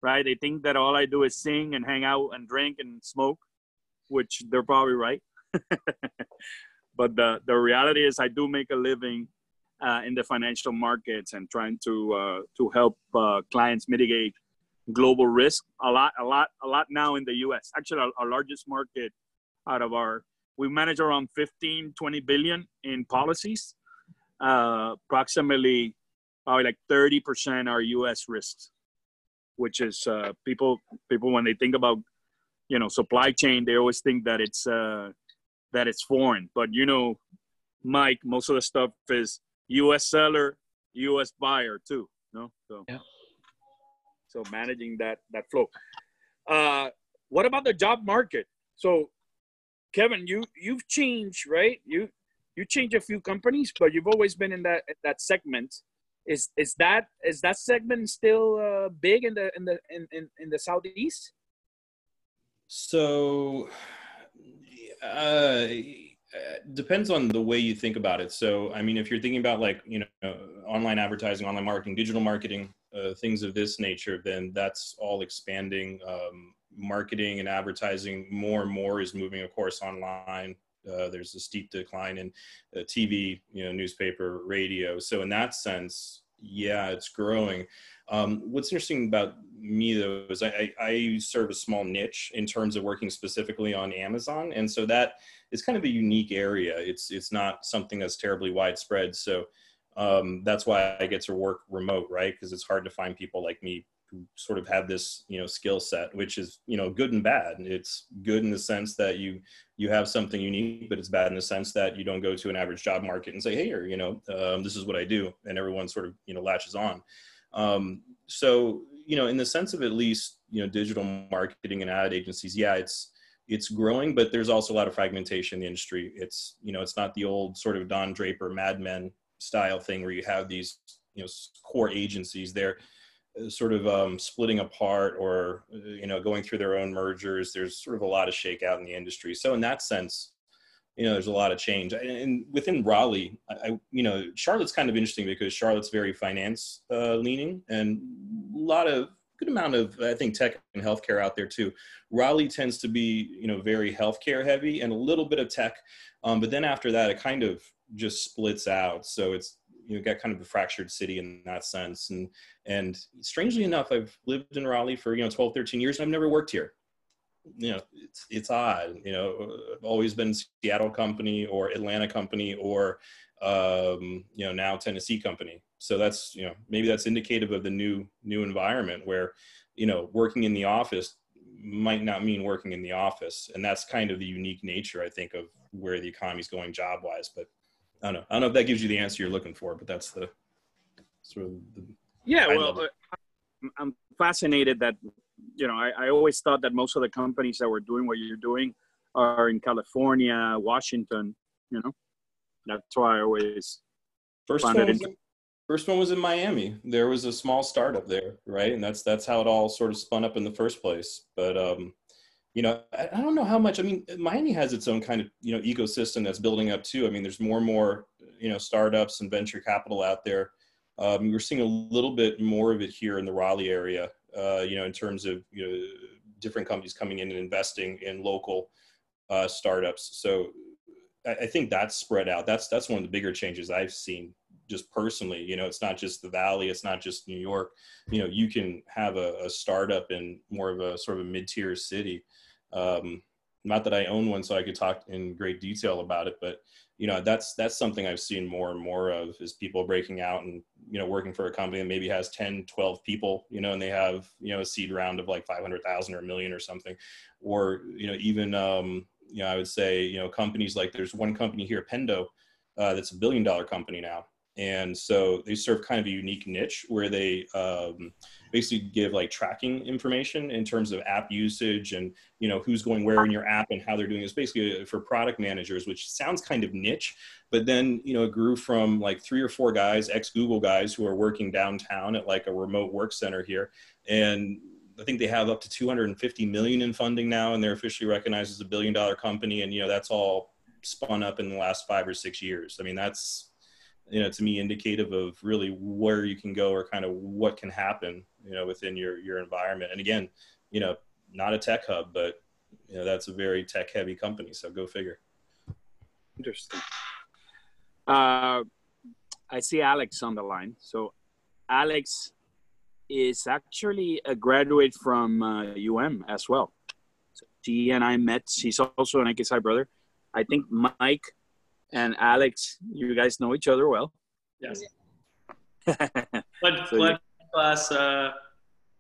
right? They think that all I do is sing and hang out and drink and smoke, which they're probably right. [LAUGHS] but the, the reality is, I do make a living uh, in the financial markets and trying to uh, to help uh, clients mitigate global risk. A lot, a lot, a lot now in the U.S. Actually, our, our largest market out of our we manage around 15 20 billion in policies. Uh, approximately probably like 30% are us risks which is uh, people people when they think about you know supply chain they always think that it's uh, that it's foreign. But you know mike most of the stuff is us seller us buyer too no so yeah. so managing that that flow uh, what about the job market so Kevin, you you've changed, right? You you changed a few companies, but you've always been in that that segment. Is is that is that segment still uh, big in the in the in, in, in the southeast? So, uh, depends on the way you think about it. So, I mean, if you're thinking about like you know online advertising, online marketing, digital marketing, uh, things of this nature, then that's all expanding. Um, marketing and advertising more and more is moving, of course, online. Uh, there's a steep decline in uh, TV, you know, newspaper, radio. So in that sense, yeah, it's growing. Um, what's interesting about me though is I, I, serve a small niche in terms of working specifically on Amazon, and so that is kind of a unique area. It's it's not something that's terribly widespread. So um, that's why I get to work remote, right? Because it's hard to find people like me who sort of have this you know skill set which is you know good and bad it's good in the sense that you you have something unique but it's bad in the sense that you don't go to an average job market and say hey or you know um, this is what i do and everyone sort of you know latches on um, so you know in the sense of at least you know digital marketing and ad agencies yeah it's it's growing but there's also a lot of fragmentation in the industry. It's you know it's not the old sort of don draper mad men style thing where you have these you know core agencies there sort of um, splitting apart or uh, you know going through their own mergers. There's sort of a lot of shakeout in the industry. So in that sense you know there's a lot of change. And within raleigh i you know charlotte's kind of interesting because charlotte's very finance uh, leaning and a lot of good amount of i think tech and healthcare out there too. Raleigh tends to be you know very healthcare heavy and a little bit of tech um, but then after that it kind of just splits out. So it's you know got kind of a fractured city in that sense. And and strangely enough i've lived in raleigh for you know 12 13 years and i've never worked here you know it's it's odd you know i've always been seattle company or atlanta company or um, you know now tennessee company so that's you know maybe that's indicative of the new new environment where you know working in the office might not mean working in the office and that's kind of the unique nature i think of where the economy is going job wise but I don't know. I don't know if that gives you the answer you're looking for, but that's the sort of the. Yeah, well, uh, I'm fascinated that you know I, I always thought that most of the companies that were doing what you're doing are in California, Washington. You know, that's why I always first one. Was in, first one was in Miami. There was a small startup there, right? And that's that's how it all sort of spun up in the first place. But um, you know, I, I, don't know how much. I mean, Miami has its own kind of you know ecosystem that's building up too. I mean, there's more and more you know startups and venture capital out there. Um, we're seeing a little bit more of it here in the Raleigh area. Uh, you know, in terms of you know different companies coming in and investing in local uh, startups. So I, I think that's spread out. That's that's one of the bigger changes I've seen just personally you know it's not just the valley it's not just new york you know you can have a, a startup in more of a sort of a mid-tier city um, not that I own one, so I could talk in great detail about it, but you know that's that's something I've seen more and more of is people breaking out and you know working for a company that maybe has 10, 12 people, you know, and they have you know a seed round of like 500,000 or a million or something, or you know even um, you know I would say you know companies like there's one company here, Pendo, uh, that's a billion dollar company now, and so they serve kind of a unique niche where they um, basically give like tracking information in terms of app usage and you know who's going where in your app and how they're doing this basically uh, for product managers which sounds kind of niche but then you know it grew from like three or four guys ex google guys who are working downtown at like a remote work center here and I think they have up to 250 million in funding now, and they're officially recognized as a billion dollar company. And you know that's all spun up in the last five or six years. I mean, that's you know to me indicative of really where you can go or kind of what can happen you know within your your environment. And again, you know, not a tech hub, but you know that's a very tech heavy company. So go figure. Interesting. Uh, I see Alex on the line. So, Alex is actually a graduate from uh, UM as well. So she and I met. She's also an IKSI brother. I think Mike and Alex, you guys know each other well. Yes. blood, [LAUGHS] so blood class, uh,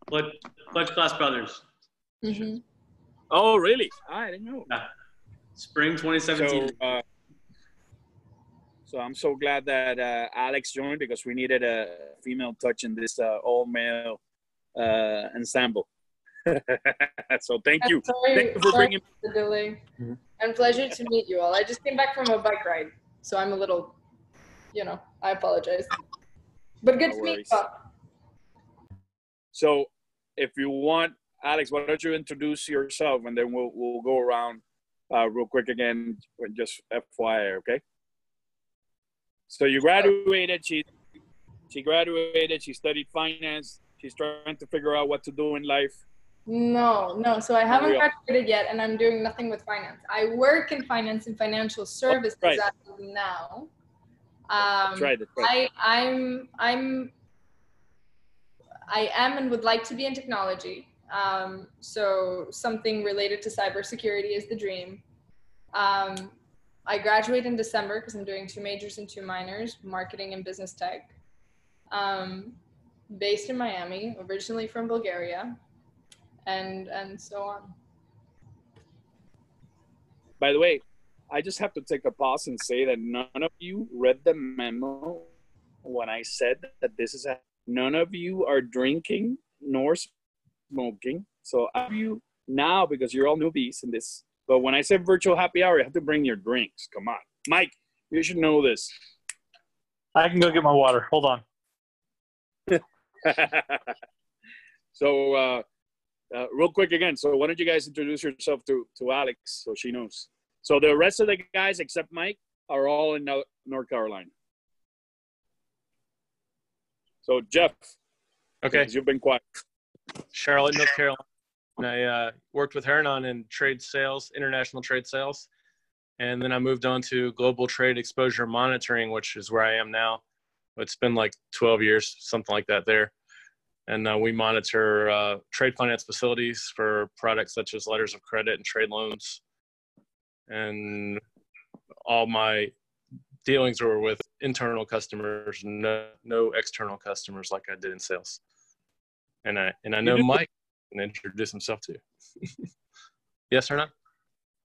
blood, blood class brothers. Mm-hmm. Oh, really? I didn't know. Yeah. Spring 2017. So, uh, so I'm so glad that uh, Alex joined because we needed a female touch in this uh, all male uh, ensemble. [LAUGHS] so thank you. Sorry, thank you for bringing the delay. Mm-hmm. And pleasure to meet you all. I just came back from a bike ride, so I'm a little, you know, I apologize. But good no to meet you. So, if you want, Alex, why don't you introduce yourself, and then we'll we'll go around uh, real quick again, just FYI, okay? So you graduated. She she graduated. She studied finance. She's trying to figure out what to do in life. No, no. So I haven't graduated yet, and I'm doing nothing with finance. I work in finance and financial services oh, right. now. Um, right, right. I, I'm I'm I am and would like to be in technology. Um, so something related to cybersecurity is the dream. Um, I graduate in December because I'm doing two majors and two minors, marketing and business tech. Um, based in Miami, originally from Bulgaria, and and so on. By the way, I just have to take a pause and say that none of you read the memo when I said that this is a none of you are drinking nor smoking. So I you now because you're all newbies in this but when I say virtual happy hour, you have to bring your drinks. Come on. Mike, you should know this. I can go get my water. Hold on. [LAUGHS] so, uh, uh, real quick again. So, why don't you guys introduce yourself to, to Alex so she knows? So, the rest of the guys except Mike are all in North Carolina. So, Jeff. Okay. You've been quiet. Charlotte, North Carolina. And I uh, worked with Hernan in trade sales, international trade sales. And then I moved on to global trade exposure monitoring, which is where I am now. It's been like 12 years, something like that there. And uh, we monitor uh, trade finance facilities for products such as letters of credit and trade loans. And all my dealings were with internal customers, no, no external customers like I did in sales. And I and I know Mike and introduce himself to you. [LAUGHS] yes or no?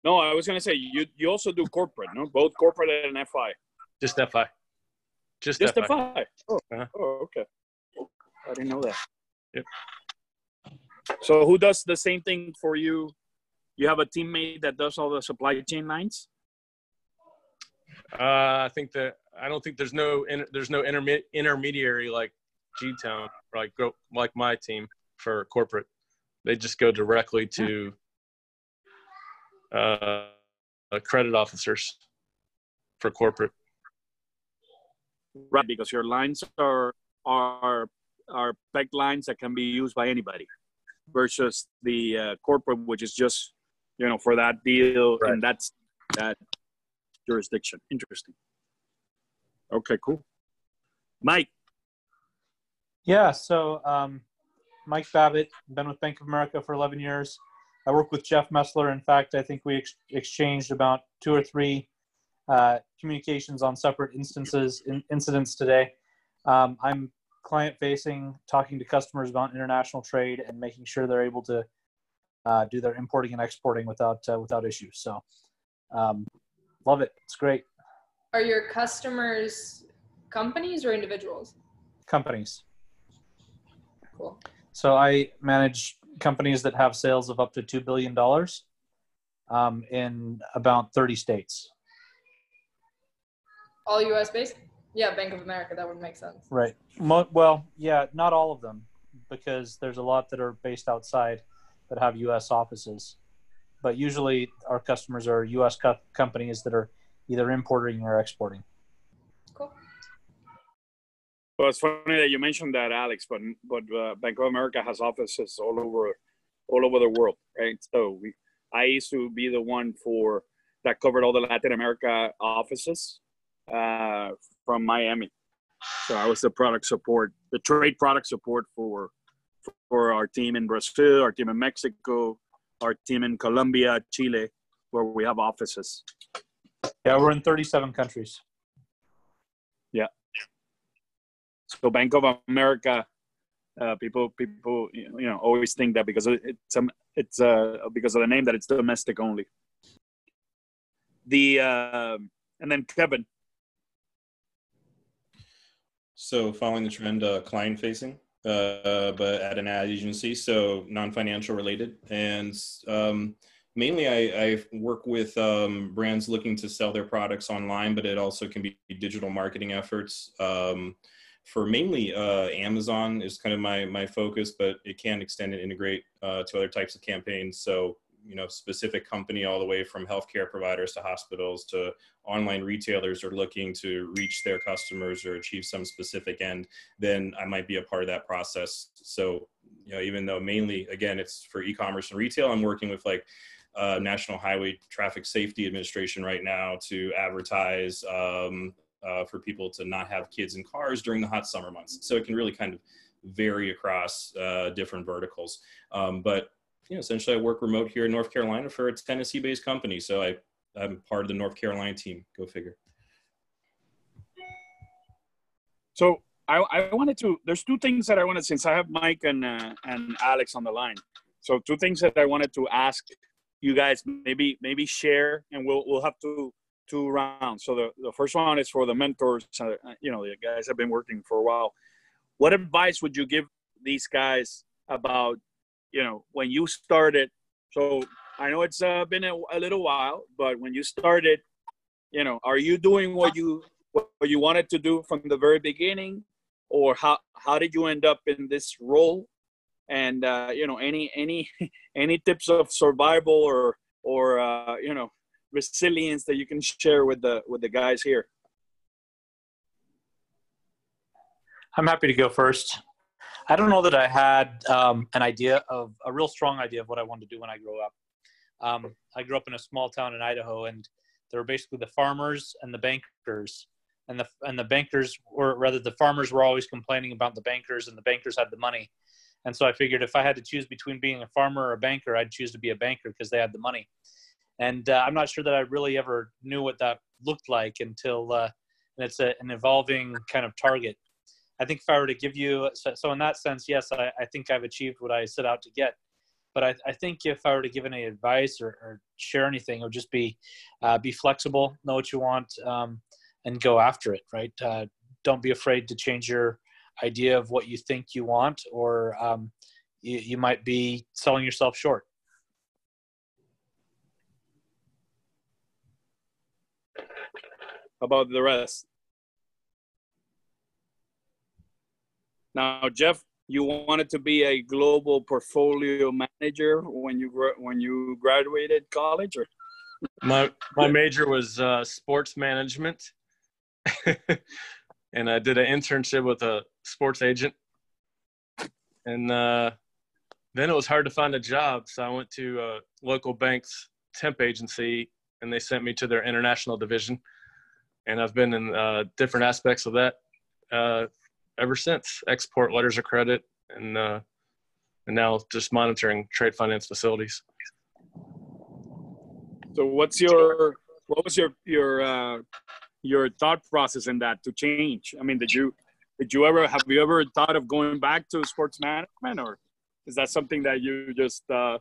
No, I was going to say you you also do corporate, no? Both corporate and FI. Just FI. Just, Just FI. FI. Oh, uh-huh. oh, okay. I didn't know that. Yep. So who does the same thing for you? You have a teammate that does all the supply chain lines. Uh, I think that I don't think there's no there's no interme- intermediary like G Town like like my team for corporate. They just go directly to uh, credit officers for corporate. Right, because your lines are are are peg lines that can be used by anybody, versus the uh, corporate, which is just you know for that deal right. and that's that jurisdiction. Interesting. Okay, cool. Mike. Yeah, so um, Mike Babbitt, been with Bank of America for 11 years. I work with Jeff Messler. In fact, I think we ex- exchanged about two or three uh, communications on separate instances, in, incidents today. Um, I'm client facing, talking to customers about international trade and making sure they're able to uh, do their importing and exporting without uh, without issues. So, um, love it. It's great. Are your customers companies or individuals? Companies. Cool. So I manage companies that have sales of up to $2 billion um, in about 30 states. All US based? Yeah, Bank of America, that would make sense. Right. Mo- well, yeah, not all of them. because there's a lot that are based outside that have U.S. offices. But usually, our customers are U.S. co- companies that are either importing or exporting. Cool. Well, it's funny that you mentioned that, Alex. But but uh, Bank of America has offices all over all over the world, right? So we, I used to be the one for that covered all the Latin America offices uh, from Miami. So I was the product support, the trade product support for for our team in Brazil, our team in Mexico, our team in Colombia, Chile, where we have offices. Yeah, we're in 37 countries. Yeah. So Bank of America, uh, people people you know always think that because it's um, it's uh, because of the name that it's domestic only. The uh, and then Kevin. So following the trend, uh, client facing uh, but at an ad agency, so non-financial related. And um, mainly, I, I, work with um, brands looking to sell their products online, but it also can be digital marketing efforts. Um, for mainly uh, Amazon is kind of my my focus, but it can extend and integrate uh, to other types of campaigns. So you know specific company all the way from healthcare providers to hospitals to online retailers are looking to reach their customers or achieve some specific end then i might be a part of that process. So you know even though mainly again it's for e-commerce and retail i'm working with like uh, national highway traffic safety administration right now to advertise um, uh, for people to not have kids in cars during the hot summer months. So it can really kind of vary across uh, different verticals. Um, but essentially I work remote here in North Carolina for a Tennessee based company. So I, I'm part of the North Carolina team. Go figure. So I, I wanted to, there's two things that I wanted, since I have Mike and, uh, and Alex on the line. So two things that I wanted to ask you guys, maybe, maybe share and we'll, we'll have to, two rounds. So the, the first one is for the mentors, uh, you know, the guys have been working for a while. What advice would you give these guys about you know, when you started, so I know it's uh, been a, a, little while, but when you started, you know, are you doing what you what you wanted to do from the very beginning, or how how did you end up in this role? And uh, you know, any any [LAUGHS] any tips of survival or or uh, you know resilience that you can share with the with the guys here? I'm happy to go first. I don't know that I had um, an idea of a real strong idea of what I wanted to do when I grew up. Um, I grew up in a small town in Idaho, and there were basically the farmers and the bankers, and the and the bankers or rather the farmers were always complaining about the bankers, and the bankers had the money. And so I figured if I had to choose between being a farmer or a banker, I'd choose to be a banker because they had the money. And uh, I'm not sure that I really ever knew what that looked like until, uh, and it's a, an evolving kind of target. I think if I were to give you, so, so in that sense, yes, I, I, think I've achieved what I set out to get. But I, I think if I were to give any advice or, or share anything, it would just be uh, be flexible, know what you want, um, and go after it. Right? Uh, don't be afraid to change your idea of what you think you want, or um, you, you might be selling yourself short. How about the rest? Now, Jeff, you wanted to be a global portfolio manager when you when you graduated college, or? My my major was uh, sports management, [LAUGHS] and I did an internship with a sports agent, and uh, then it was hard to find a job, so I went to a local bank's temp agency, and they sent me to their international division, and I've been in uh, different aspects of that. Uh, ever since. Export letters of credit and uh, and now just monitoring trade finance facilities. So what's your what was your your uh, your thought process in that to change? I mean, did you did you ever have you ever thought of going back to sports management, or is that something that you just uh,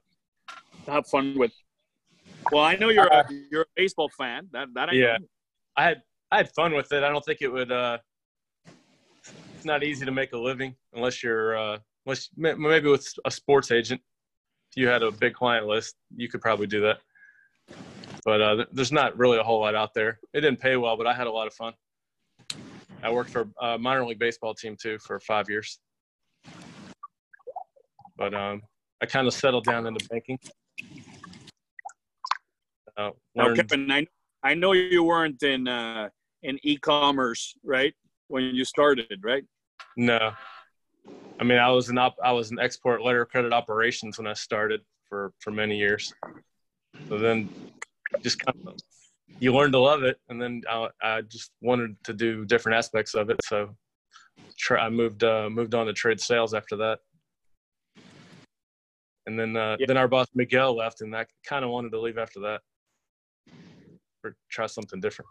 have fun with? Well, I know you're a, you're a baseball fan. That that I yeah, know. I had I had fun with it. I don't think it would uh, not easy to make a living unless you're uh, unless maybe with a sports agent. If you had a big client list, you could probably do that. But uh, there's not really a whole lot out there. It didn't pay well, but I had a lot of fun. I worked for a minor league baseball team too for five years. but um, I kind of settled down into banking. Uh, now, Kevin, I, I know you weren't in uh, in e-commerce, right? When you started, right? No, I mean I was an op- I was an export letter credit operations when I started for for many years. So then, just kind of you learn to love it, and then I, I just wanted to do different aspects of it. So I moved uh, moved on to trade sales after that. And then uh, yeah. then our boss Miguel left, and I kind of wanted to leave after that, or try something different.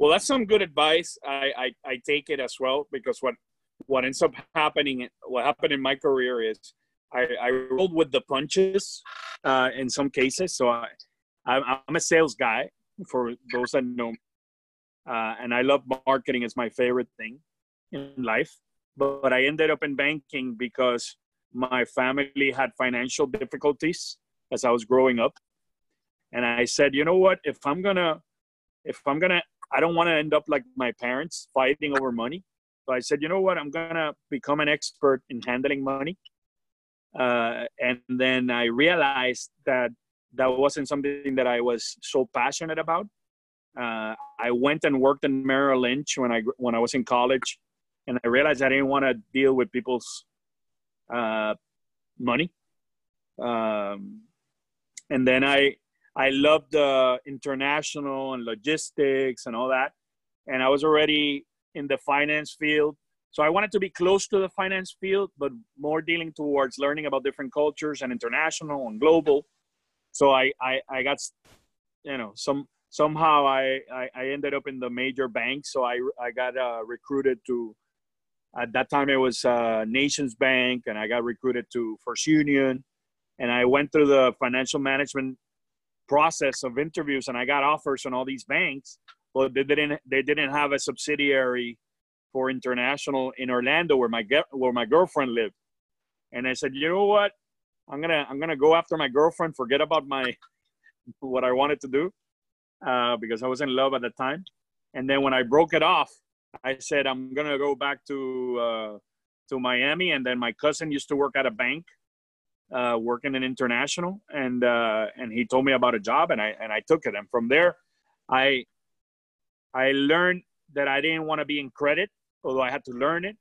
Well, that's some good advice. I, I, I take it as well because what what ends up happening, what happened in my career is I, I rolled with the punches uh, in some cases. So I, I'm a sales guy for those that know, uh, and I love marketing. It's my favorite thing in life. But, but I ended up in banking because my family had financial difficulties as I was growing up, and I said, you know what? If I'm gonna, if I'm gonna, I don't want to end up like my parents fighting over money. So I said, you know what? I'm gonna become an expert in handling money. Uh, and then I realized that that wasn't something that I was so passionate about. Uh, I went and worked in Merrill Lynch when I when I was in college, and I realized I didn't want to deal with people's uh, money. Um, and then I I loved uh, international and logistics and all that, and I was already in the finance field. So I wanted to be close to the finance field, but more dealing towards learning about different cultures and international and global so I, I, I got, you know, some somehow I, I, I ended up in the major banks. So I, I got uh, recruited to, at that time it was uh, Nations Bank, and I got recruited to First Union, and I went through the financial management process of interviews, and I got offers on all these banks, but they didn't they didn't have a subsidiary for international in Orlando where my where my girlfriend lived, and I said, you know what, I'm gonna I'm gonna go after my girlfriend, forget about my [LAUGHS] what I wanted to do uh, because I was in love at the time. And then when I broke it off, I said I'm gonna go back to uh, to Miami. And then my cousin used to work at a bank, uh, working in international, and uh, and he told me about a job, and I and I took it. And from there, I I learned that I didn't want to be in credit, although I had to learn it.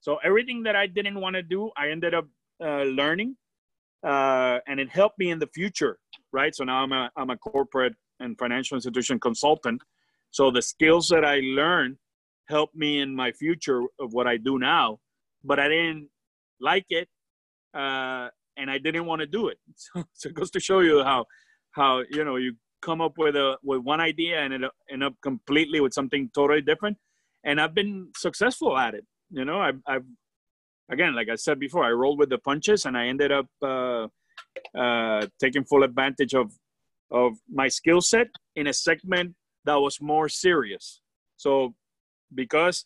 So everything that I didn't want to do, I ended up uh, learning uh, and it helped me in the future, right? So now I'm a I'm a corporate and financial institution consultant. So the skills that I learned helped me in my future of what I do now, but I didn't like it, uh, and I didn't want to do it. [LAUGHS] So, so it goes to show you how how you know you come up with a with one idea and it end up completely with something totally different. And I've been successful at it. You know, I've, I've again, like I said before, I rolled with the punches, and I ended up uh, uh, taking full advantage of of my skill set in a segment that was more serious. So, because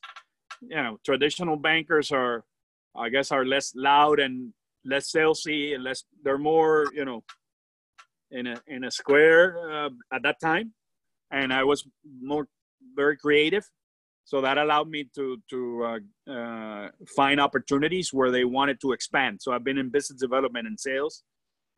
you know, traditional bankers are, I guess, are less loud and less salesy, and less. They're more, you know, in a in a square uh, at that time, and I was more very creative so that allowed me to to uh, uh, find opportunities where they wanted to expand. So I've been in business development and sales,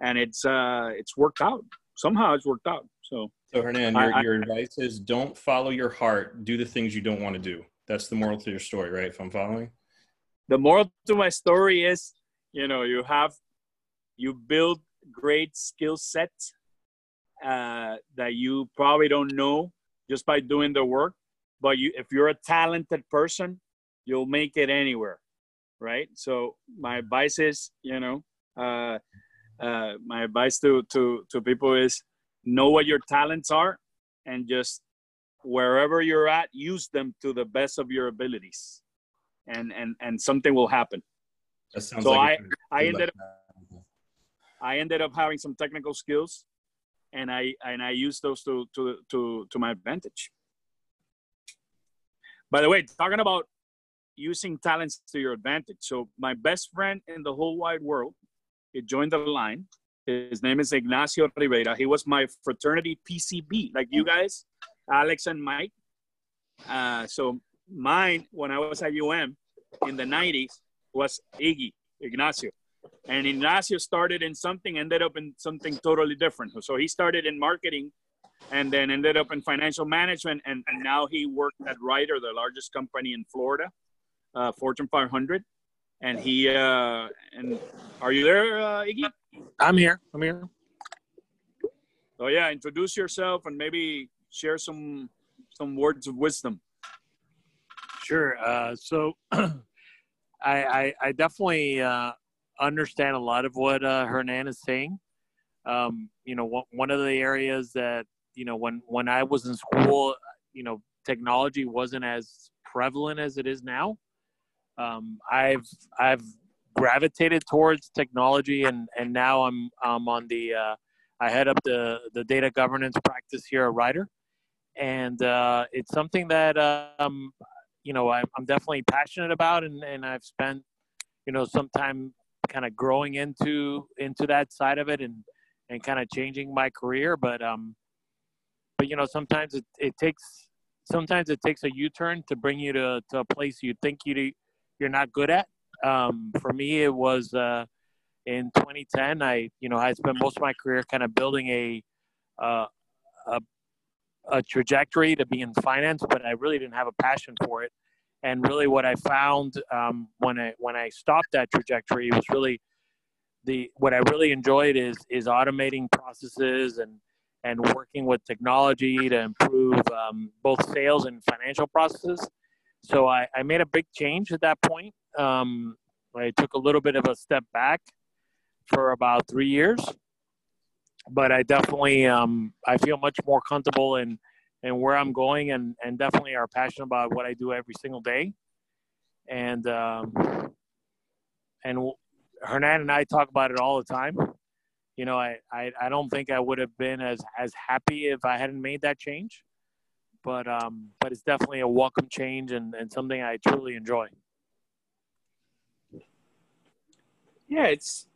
and it's uh, it's worked out. Somehow it's worked out. So so Hernan, your, I, your advice is don't follow your heart. Do the things you don't want to do. That's the moral to your story, right? If I'm following. The moral to my story is, you know, you have you build great skill sets uh, that you probably don't know just by doing the work but you if you're a talented person you'll make it anywhere right? So my advice is you know uh, uh, my advice to, to to people is know what your talents are and just wherever you're at use them to the best of your abilities. And and and something will happen so like i i ended up i ended up having some technical skills and i and i used those to to to to my advantage by the way, talking about using talents to your advantage. So my best friend in the whole wide world, he joined the line. His name is Ignacio Rivera. He was my fraternity PCB, like you guys, Alex and Mike. Uh, so mine, when I was at UM in the 90s, was Iggy. Ignacio. And Ignacio started in something, ended up in something totally different. So he started in marketing and then ended up in financial management. And, and now he worked at Ryder, the largest company in Florida, uh, Fortune 500. And he, uh, and are you there, uh, Iggy? I'm here. I'm here. So yeah, introduce yourself and maybe share some some words of wisdom. Sure. Uh, so [CLEARS THROAT] I, I, I definitely uh, understand a lot of what uh, Hernan is saying. Um, you know, one of the areas that you know when when I was in school, you know, technology wasn't as prevalent as it is now. Um, I've I've gravitated towards technology, and and now I'm I'm on the uh, I head up the the data governance practice here at Ryder, and uh, it's something that um, you know I'm, I'm definitely passionate about, and, and I've spent you know some time kind of growing into into that side of it, and and kind of changing my career. But um, but you know sometimes it, it takes sometimes it takes a U-turn to bring you to, to a place you think you you're not good at. Um, for me, it was uh, in 2010. I you know I spent most of my career kind of building a uh, a a trajectory to be in finance, but I really didn't have a passion for it. And really, what I found um, when I when I stopped that trajectory was really the what I really enjoyed is is automating processes and and working with technology to improve um, both sales and financial processes. So I, I, made a big change at that point. Um, I took a little bit of a step back for about three years, but I definitely um, I feel much more comfortable in in where I'm going, and and definitely are passionate about what I do every single day. And um, and Hernan and I talk about it all the time. You know, I, I, I don't think I would have been as as happy if I hadn't made that change. But um, but it's definitely a welcome change and, and something I truly enjoy. Yeah, it's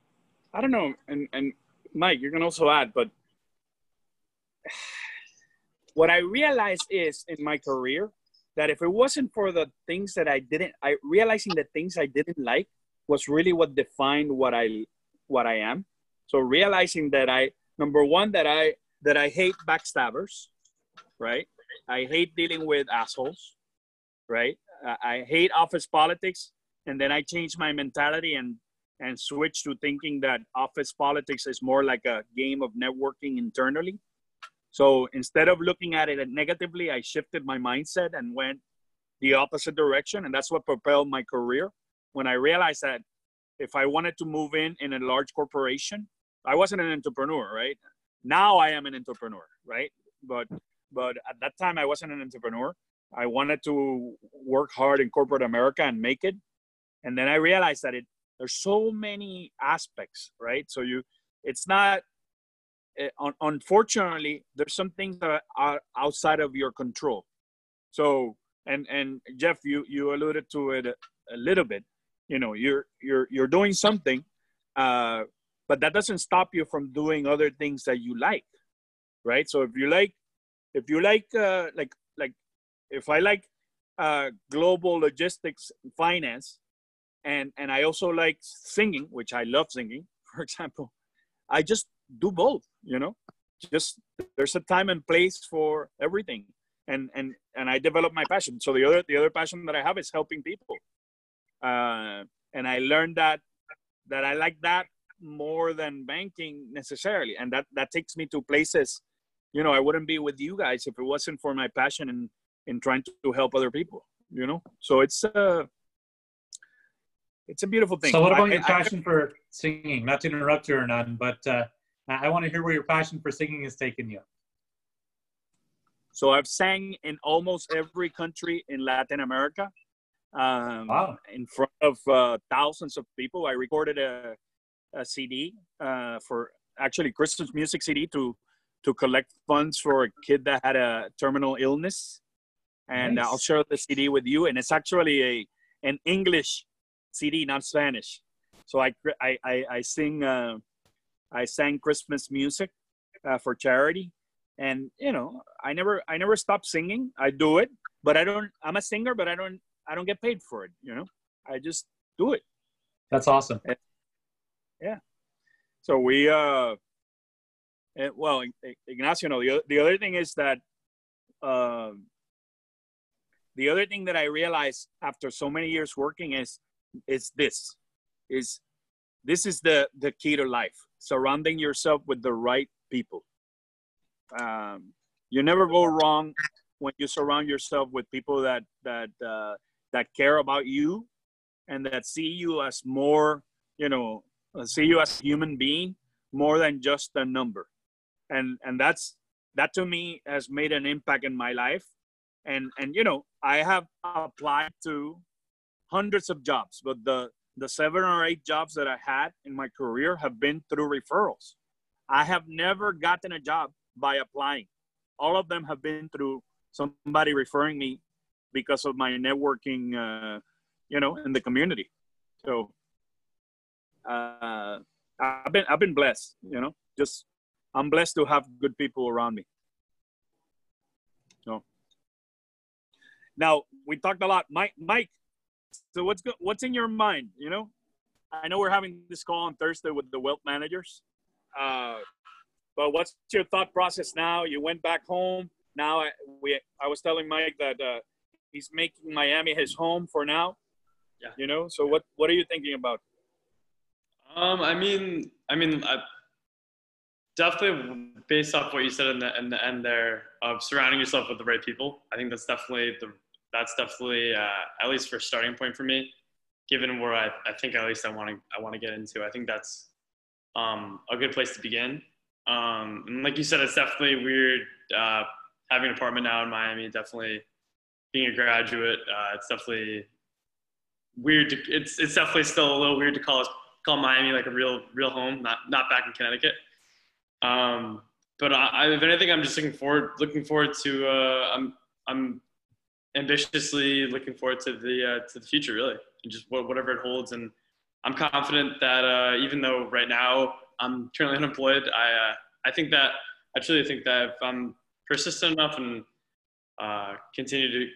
I don't know, and and Mike, you can also add, but what I realized is in my career that if it wasn't for the things that I didn't, I realizing the things I didn't like was really what defined what I what I am. So realizing that I number one that I that I hate backstabbers, right? I hate dealing with assholes, right? I hate office politics, and then I changed my mentality and and switch to thinking that office politics is more like a game of networking internally. So instead of looking at it negatively, I shifted my mindset and went the opposite direction. And that's what propelled my career. When I realized that if I wanted to move in in a large corporation, I wasn't an entrepreneur, right? Now I am an entrepreneur, right? But but at that time I wasn't an entrepreneur. I wanted to work hard in corporate America and make it. And then I realized that it there's so many aspects right? So you it's not uh, unfortunately there's some things that are outside of your control. So and and jeff you you alluded to it a, a little bit. You know you're you're you're doing something uh but that doesn't stop you from doing other things that you like right? So if you like if you like uh like like if i like uh global logistics finance and and I also like singing, which I love singing. [LAUGHS] For example, I just do both. You know, just there's a time and place for everything, and and and I develop my passion. So the other the other passion that I have is helping people, uh, and I learned that that I like that more than banking necessarily, and that that takes me to places. You know, I wouldn't be with you guys if it wasn't for my passion in in trying to help other people. You know, so it's uh it's a beautiful thing. So, what about I, your passion I, for singing? Not to interrupt you or none, but uh, I want to hear where your passion for singing has taken you. So, I've sang in almost every country in Latin America. Um, wow. In front of uh, thousands of people. I recorded a, a CD uh, for actually Christmas music CD to to collect funds for a kid that had a terminal illness. And nice. I'll share the CD with you. And it's actually a an English CD, not Spanish. So I I I, I sing uh, I sang Christmas music uh, for charity, and you know I never I never stop singing. I do it, but I don't. I'm a singer, but I don't I don't get paid for it. You know, I just do it. That's awesome. Yeah. So we, uh, and, well, Ignacio, no, the, the other thing is that, um, the other thing that I realized after so many years working is, is this, is this is the, the key to life, surrounding yourself with the right people. Um, you never go wrong when you surround yourself with people that, that, uh, that care about you and that see you as more, you know, see you as a human being more than just a number. And and that's that to me has made an impact in my life. And and you know, I have applied to hundreds of jobs, but the the seven or eight jobs that I had in my career have been through referrals. I have never gotten a job by applying. All of them have been through somebody referring me because of my networking, uh, you know, in the community. So uh, I've been I've been blessed. You know, just I'm blessed to have good people around me. So now we talked a lot, Mike. Mike, so what's go, what's in your mind? You know, I know we're having this call on Thursday with the wealth managers. Uh, but what's your thought process now? You went back home. Now I, we I was telling Mike that uh, he's making Miami his home for now. Yeah. You know, so what what are you thinking about? Um, I mean, I mean, I, definitely based off what you said in the in the end there of surrounding yourself with the right people. I think that's definitely the that's definitely uh, at least for starting point for me. Given where I, I think at least I want to I want to get into, I think that's um, a good place to begin. Um, and like you said, it's definitely weird uh, having an apartment now in Miami. Definitely being a graduate, uh, it's definitely weird. To, it's it's definitely still a little weird to call call Miami like a real real home, not not back in Connecticut. Um, but I, if anything, I'm just looking forward looking forward to uh, I'm I'm ambitiously looking forward to the uh, to the future really, and just whatever it holds. And I'm confident that uh, even though right now I'm currently unemployed, I uh, I think that I truly think that if I'm persistent enough and uh, continue to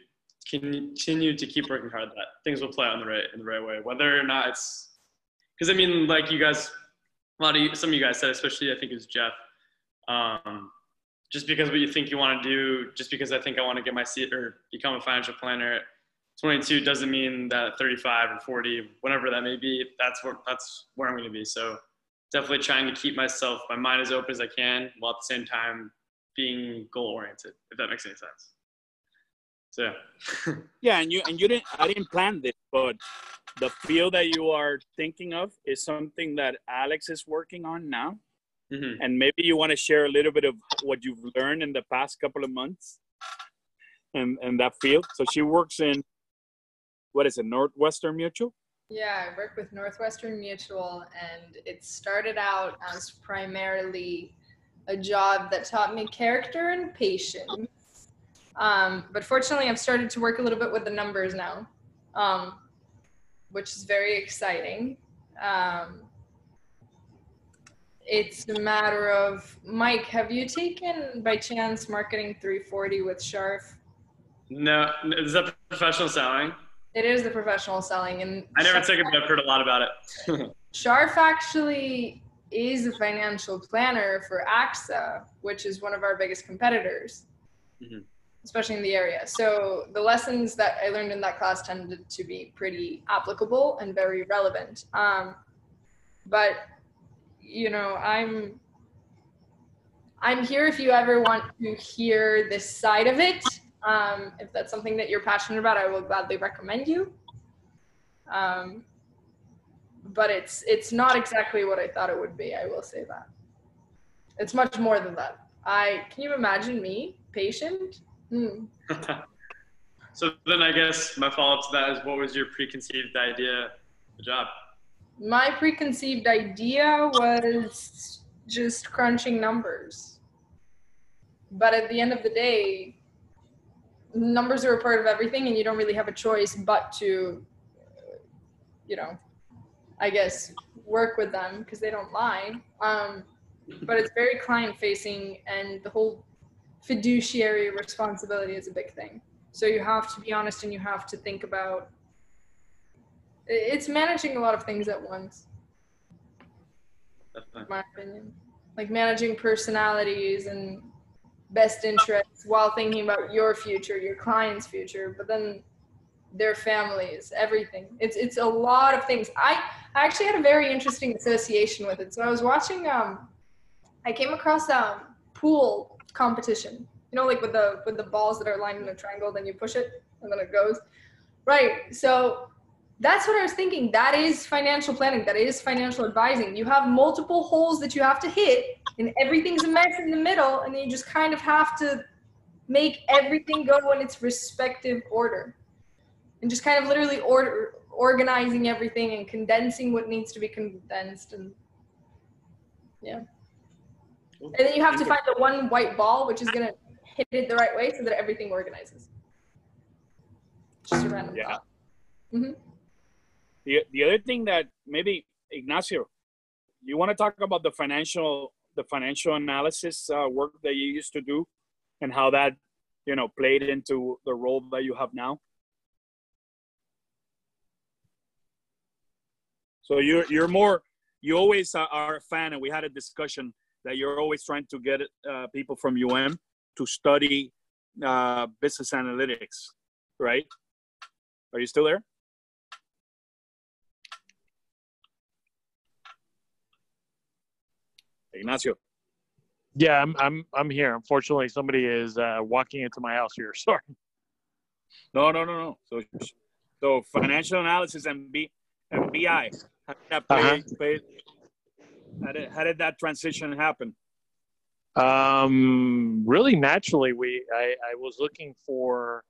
continue to keep working hard, that things will play out in the right in the right way. Whether or not it's because I mean, like you guys, a lot of you, some of you guys said, especially I think it was Jeff. Um, just because what you think you want to do, just because I think I want to get my seat or become a financial planner at 22 doesn't mean that 35 or 40, whatever that may be, that's where that's where I'm going to be. So definitely trying to keep myself my mind as open as I can, while at the same time being goal oriented. If that makes any sense. So yeah. [LAUGHS] yeah, and you and you didn't I didn't plan this, but the field that you are thinking of is something that Alex is working on now. Mm-hmm. And maybe you want to share a little bit of what you've learned in the past couple of months in, in that field. So she works in, what is it, Northwestern Mutual? Yeah, I work with Northwestern Mutual, and it started out as primarily a job that taught me character and patience. Um, but fortunately, I've started to work a little bit with the numbers now. Um, which is very exciting. Um, it's a matter of Mike. Have you taken by chance marketing 340 with Sharf? No, is that professional selling? It is the professional selling, and I never took it, but I've heard a lot about it. [LAUGHS] Sharf actually is a financial planner for AXA, which is one of our biggest competitors. Mm-hmm especially in the area. So the lessons that I learned in that class tended to be pretty applicable and very relevant. Um, but you know, I'm I'm here if you ever want to hear this side of it. Um, if that's something that you're passionate about, I will gladly recommend you. Um, but it's it's not exactly what I thought it would be. I will say that. It's much more than that. I can you imagine me patient Hmm. [LAUGHS] so then I guess my follow up to that is what was your preconceived idea the job? My preconceived idea was just crunching numbers. But at the end of the day, numbers are a part of everything and you don't really have a choice but to you know i guess work with them because they don't lie um, but it's very client facing and the whole fiduciary responsibility is a big thing. So you have to be honest and you have to think about it's managing a lot of things at once. Definitely. my opinion. Like managing personalities and best interests while thinking about your future your client's future but then their families everything. It's it's a lot of things. I i actually had a very interesting association with it. So i was watching um i came across um pool competition. You know like with the with the balls that are lined in a triangle then you push it and then it goes. Right so that's what I was thinking. That is financial planning. That is financial advising. You have multiple holes that you have to hit, and everything's a mess in the middle, and you just kind of have to make everything go in its respective order, and just kind of literally order organizing everything and condensing what needs to be condensed, and yeah. And then you have to find the one white ball, which is gonna hit it the right way, so that everything organizes. Just a random Yeah. thought. hmm The, the other thing that maybe Ignacio, you want to talk about the financial the financial analysis uh, work that you used to do, and how that you know played into the role that you have now. So you're you're more you always are- a fan, and we had a discussion that you're always trying to get uh, people from UM to study uh, business analytics, right? Are you still there? Ignacio. Yeah, I'm I'm I'm here. Unfortunately, somebody is uh, walking into my house here. [LAUGHS] Sorry. No, no, no, no. So, so financial analysis and B and BI. How did that play, Uh-huh. play- how, did, how did that transition happen? Um, really naturally, we I, I was looking for,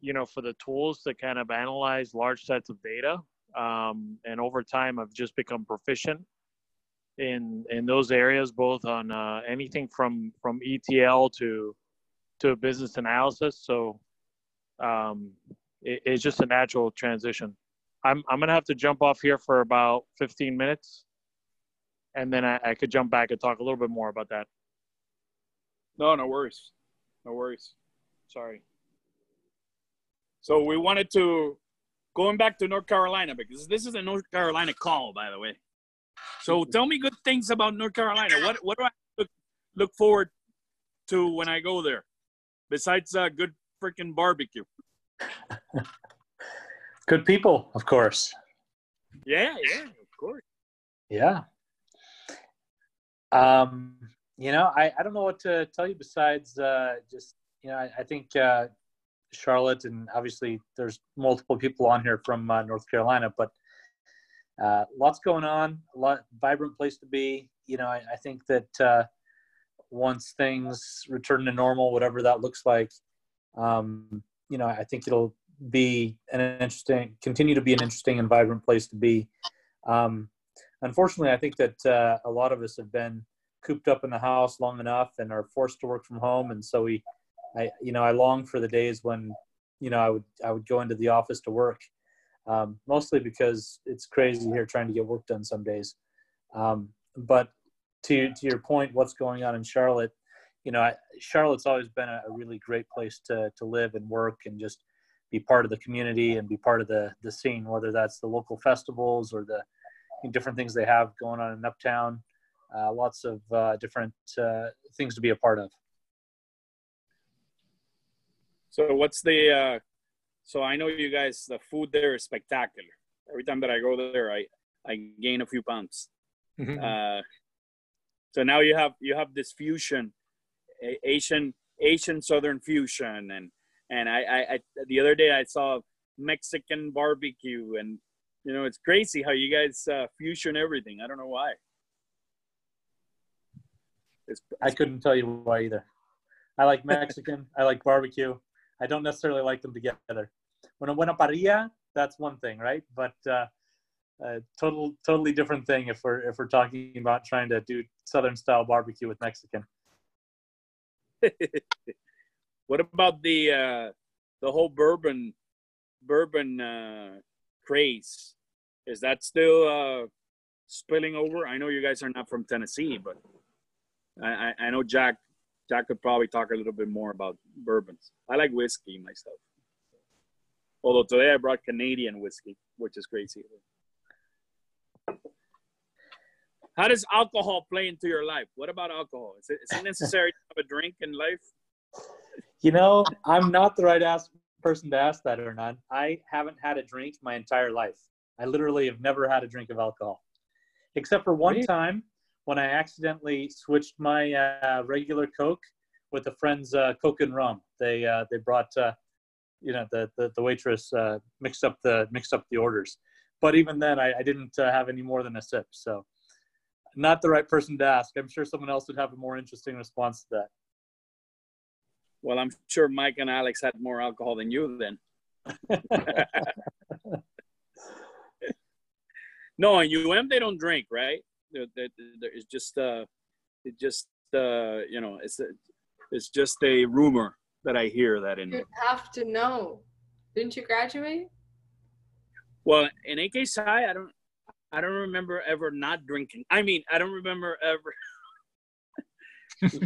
you know, for the tools to kind of analyze large sets of data. Um, and over time, I've just become proficient in in those areas, both on uh, anything from from ETL to to business analysis. So, um, it, it's just a natural transition. I'm I'm gonna have to jump off here for about 15 minutes and then I, I could jump back and talk a little bit more about that. No, no worries. No worries. Sorry. So we wanted to going back to North Carolina because this is a North Carolina call, by the way. So tell me good things about North Carolina. What what do I look, look forward to when I go there, besides uh, good freaking barbecue? [LAUGHS] Good people, of course. Yeah, yeah, of course. Yeah. Um, you know, I, I don't know what to tell you besides uh, just, you know, I, I think uh, Charlotte and obviously there's multiple people on here from uh, North Carolina, but uh, lots going on, a lot vibrant place to be. You know, I, I think that uh, once things return to normal, whatever that looks like, um, you know, I think it'll be an interesting, continue to be an interesting and vibrant place to be. Um, unfortunately, I think that uh, a lot of us have been cooped up in the house long enough and are forced to work from home, and so we, I, you know, I long for the days when, you know, I would I would go into the office to work, um, mostly because it's crazy here trying to get work done some days. Um, but to to your point, what's going on in Charlotte? You know, I, Charlotte's always been a, a really great place to to live and work and just be part of the community and be part of the the scene, whether that's the local festivals or the different things they have going on in Uptown. Uh, lots of uh, different uh, things to be a part of. So what's the? So I know you guys. The food there is spectacular. Every time that I go there, I I gain a few pounds. Uh, so now you have you have this fusion, Asian Asian Southern fusion, and and I, I, I the other day I saw Mexican barbecue, and you know it's crazy how you guys uh, fusion everything. I don't know why. It's, I couldn't tell you why either. I like Mexican. I like barbecue. I don't necessarily like them together. When a buena parrilla, that's one thing, right? But uh, uh, total, totally different thing if we're if we're talking about trying to do Southern style barbecue with Mexican. [LAUGHS] what about the uh, the whole bourbon bourbon uh, craze? Is that still uh, spilling over? I know you guys are not from Tennessee, but I, I, I know Jack Jack could probably talk a little bit more about bourbons. I like whiskey myself. Although today I brought Canadian whiskey, which is crazy. How does alcohol play into your life? What about alcohol? Is it, is it necessary to have a drink in life? You know, I'm not the right ask person to ask that, Hernan. I haven't had a drink my entire life. I literally have never had a drink of alcohol, except for one Really? time when I accidentally switched my uh, regular Coke with a friend's uh, Coke and rum. They uh, they brought, uh, you know, the the, the waitress uh, mixed up the mixed up the orders. But even then, I, I didn't uh, have any more than a sip. So, not the right person to ask. I'm sure someone else would have a more interesting response to that. Well, I'm sure Mike and Alex had more alcohol than you then. [LAUGHS] no, in UM they don't drink, right? There- It's just, uh, it just, uh, you know, it's a, it's just a rumor that I hear that in. You have to know. Didn't you graduate? Well, in AK Psi, I don't, I don't remember ever not drinking. I mean, I don't remember ever.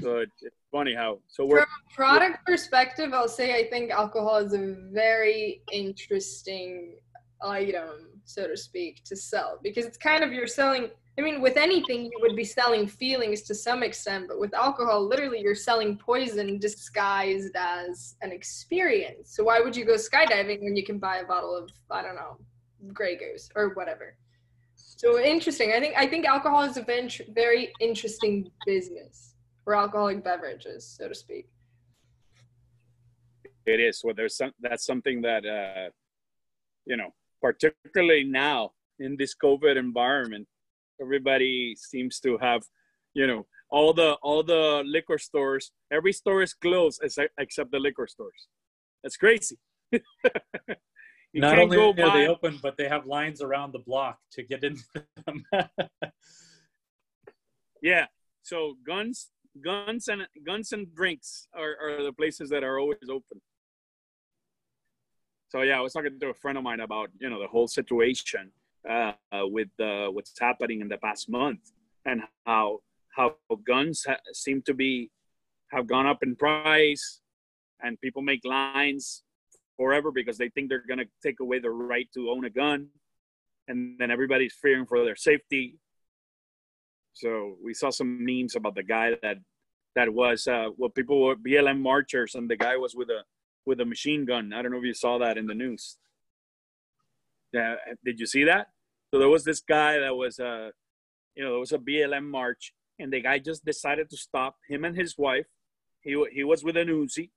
so it, it's funny how. So we're From a product perspective, I'll say I think alcohol is a very interesting item, so to speak, to sell because it's kind of you're selling. I mean, with anything, you would be selling feelings to some extent, but with alcohol, literally, you're selling poison disguised as an experience. So why would you go skydiving when you can buy a bottle of I don't know, Grey Goose or whatever? So interesting. I think I think alcohol is a very interesting business for alcoholic beverages, so to speak. it is well there's some that's something that uh you know particularly now in this covid environment everybody seems to have you know all the all the liquor stores every store is closed except, except the liquor stores. That's crazy. [LAUGHS] You Not only are they open, but they have lines around the block to get into [LAUGHS] them. yeah. So guns guns and guns and drinks are, are the places that are always open. So yeah i was talking to a friend of mine about you know the whole situation uh, with uh, what's happening in the past month and how how guns ha- seem to be have gone up in price and people make lines forever because they think they're going to take away the right to own a gun and then everybody's fearing for their safety so we saw some memes about the guy that that was uh, well people were BLM marchers and the guy was with a with a machine gun. I don't know if you saw that in the news. Yeah, did you see that? So there was this guy that was uh you know there was a BLM march and the guy just decided to stop him and his wife. He he was with an Uzi,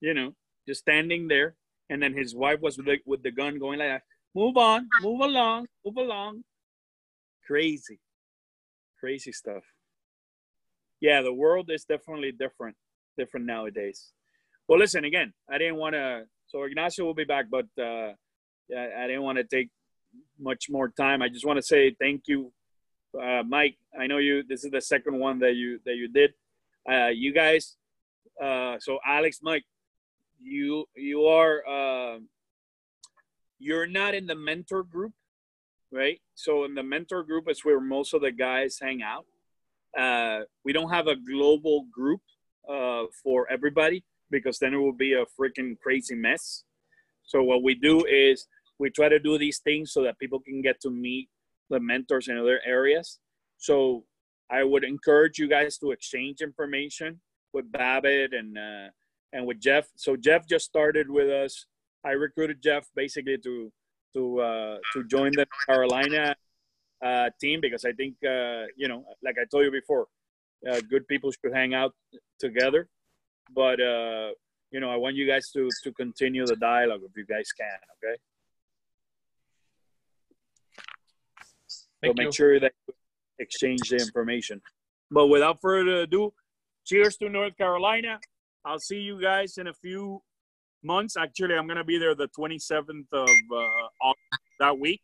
you know, just standing there, and then his wife was with the, with the gun going like, that, "Move on, move along, move along." Crazy crazy stuff. Yeah, the world is definitely different, different nowadays. Well, listen again. I didn't want to. So Ignacio will be back, but uh, yeah, I didn't want to take much more time. I just want to say thank you, uh, Mike. I know you. This is the second one that you that you did. Uh, you guys. Uh, so Alex, Mike, you you are uh, you're not in the mentor group right? So in the mentor group is where most of the guys hang out. Uh, we don't have a global group uh, for everybody because then it will be a freaking crazy mess. So what we do is we try to do these things so that people can get to meet the mentors in other areas. So I would encourage you guys to exchange information with Babbitt and uh, and with Jeff. So Jeff just started with us. I recruited Jeff basically to to uh, to join the Carolina uh, team because I think uh, you know, like I told you before, uh, good people should hang out together. But uh, you know, I want you guys to to continue the dialogue if you guys can. Okay. so Thank make you. sure that you exchange the information. But without further ado, cheers to North Carolina. I'll see you guys in a few months. Actually, I'm gonna be there the 27th of uh, August that week.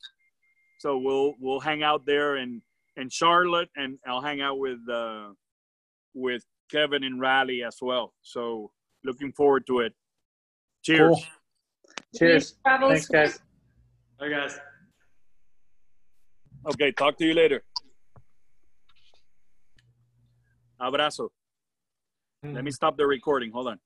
So we'll we'll hang out there in in Charlotte, and I'll hang out with uh, with Kevin and Raleigh as well. So looking forward to it. Cheers. Cool. Cheers. Thanks, guys. Bye, guys. Okay, talk to you later. Abrazo. Let me stop the recording. Hold on.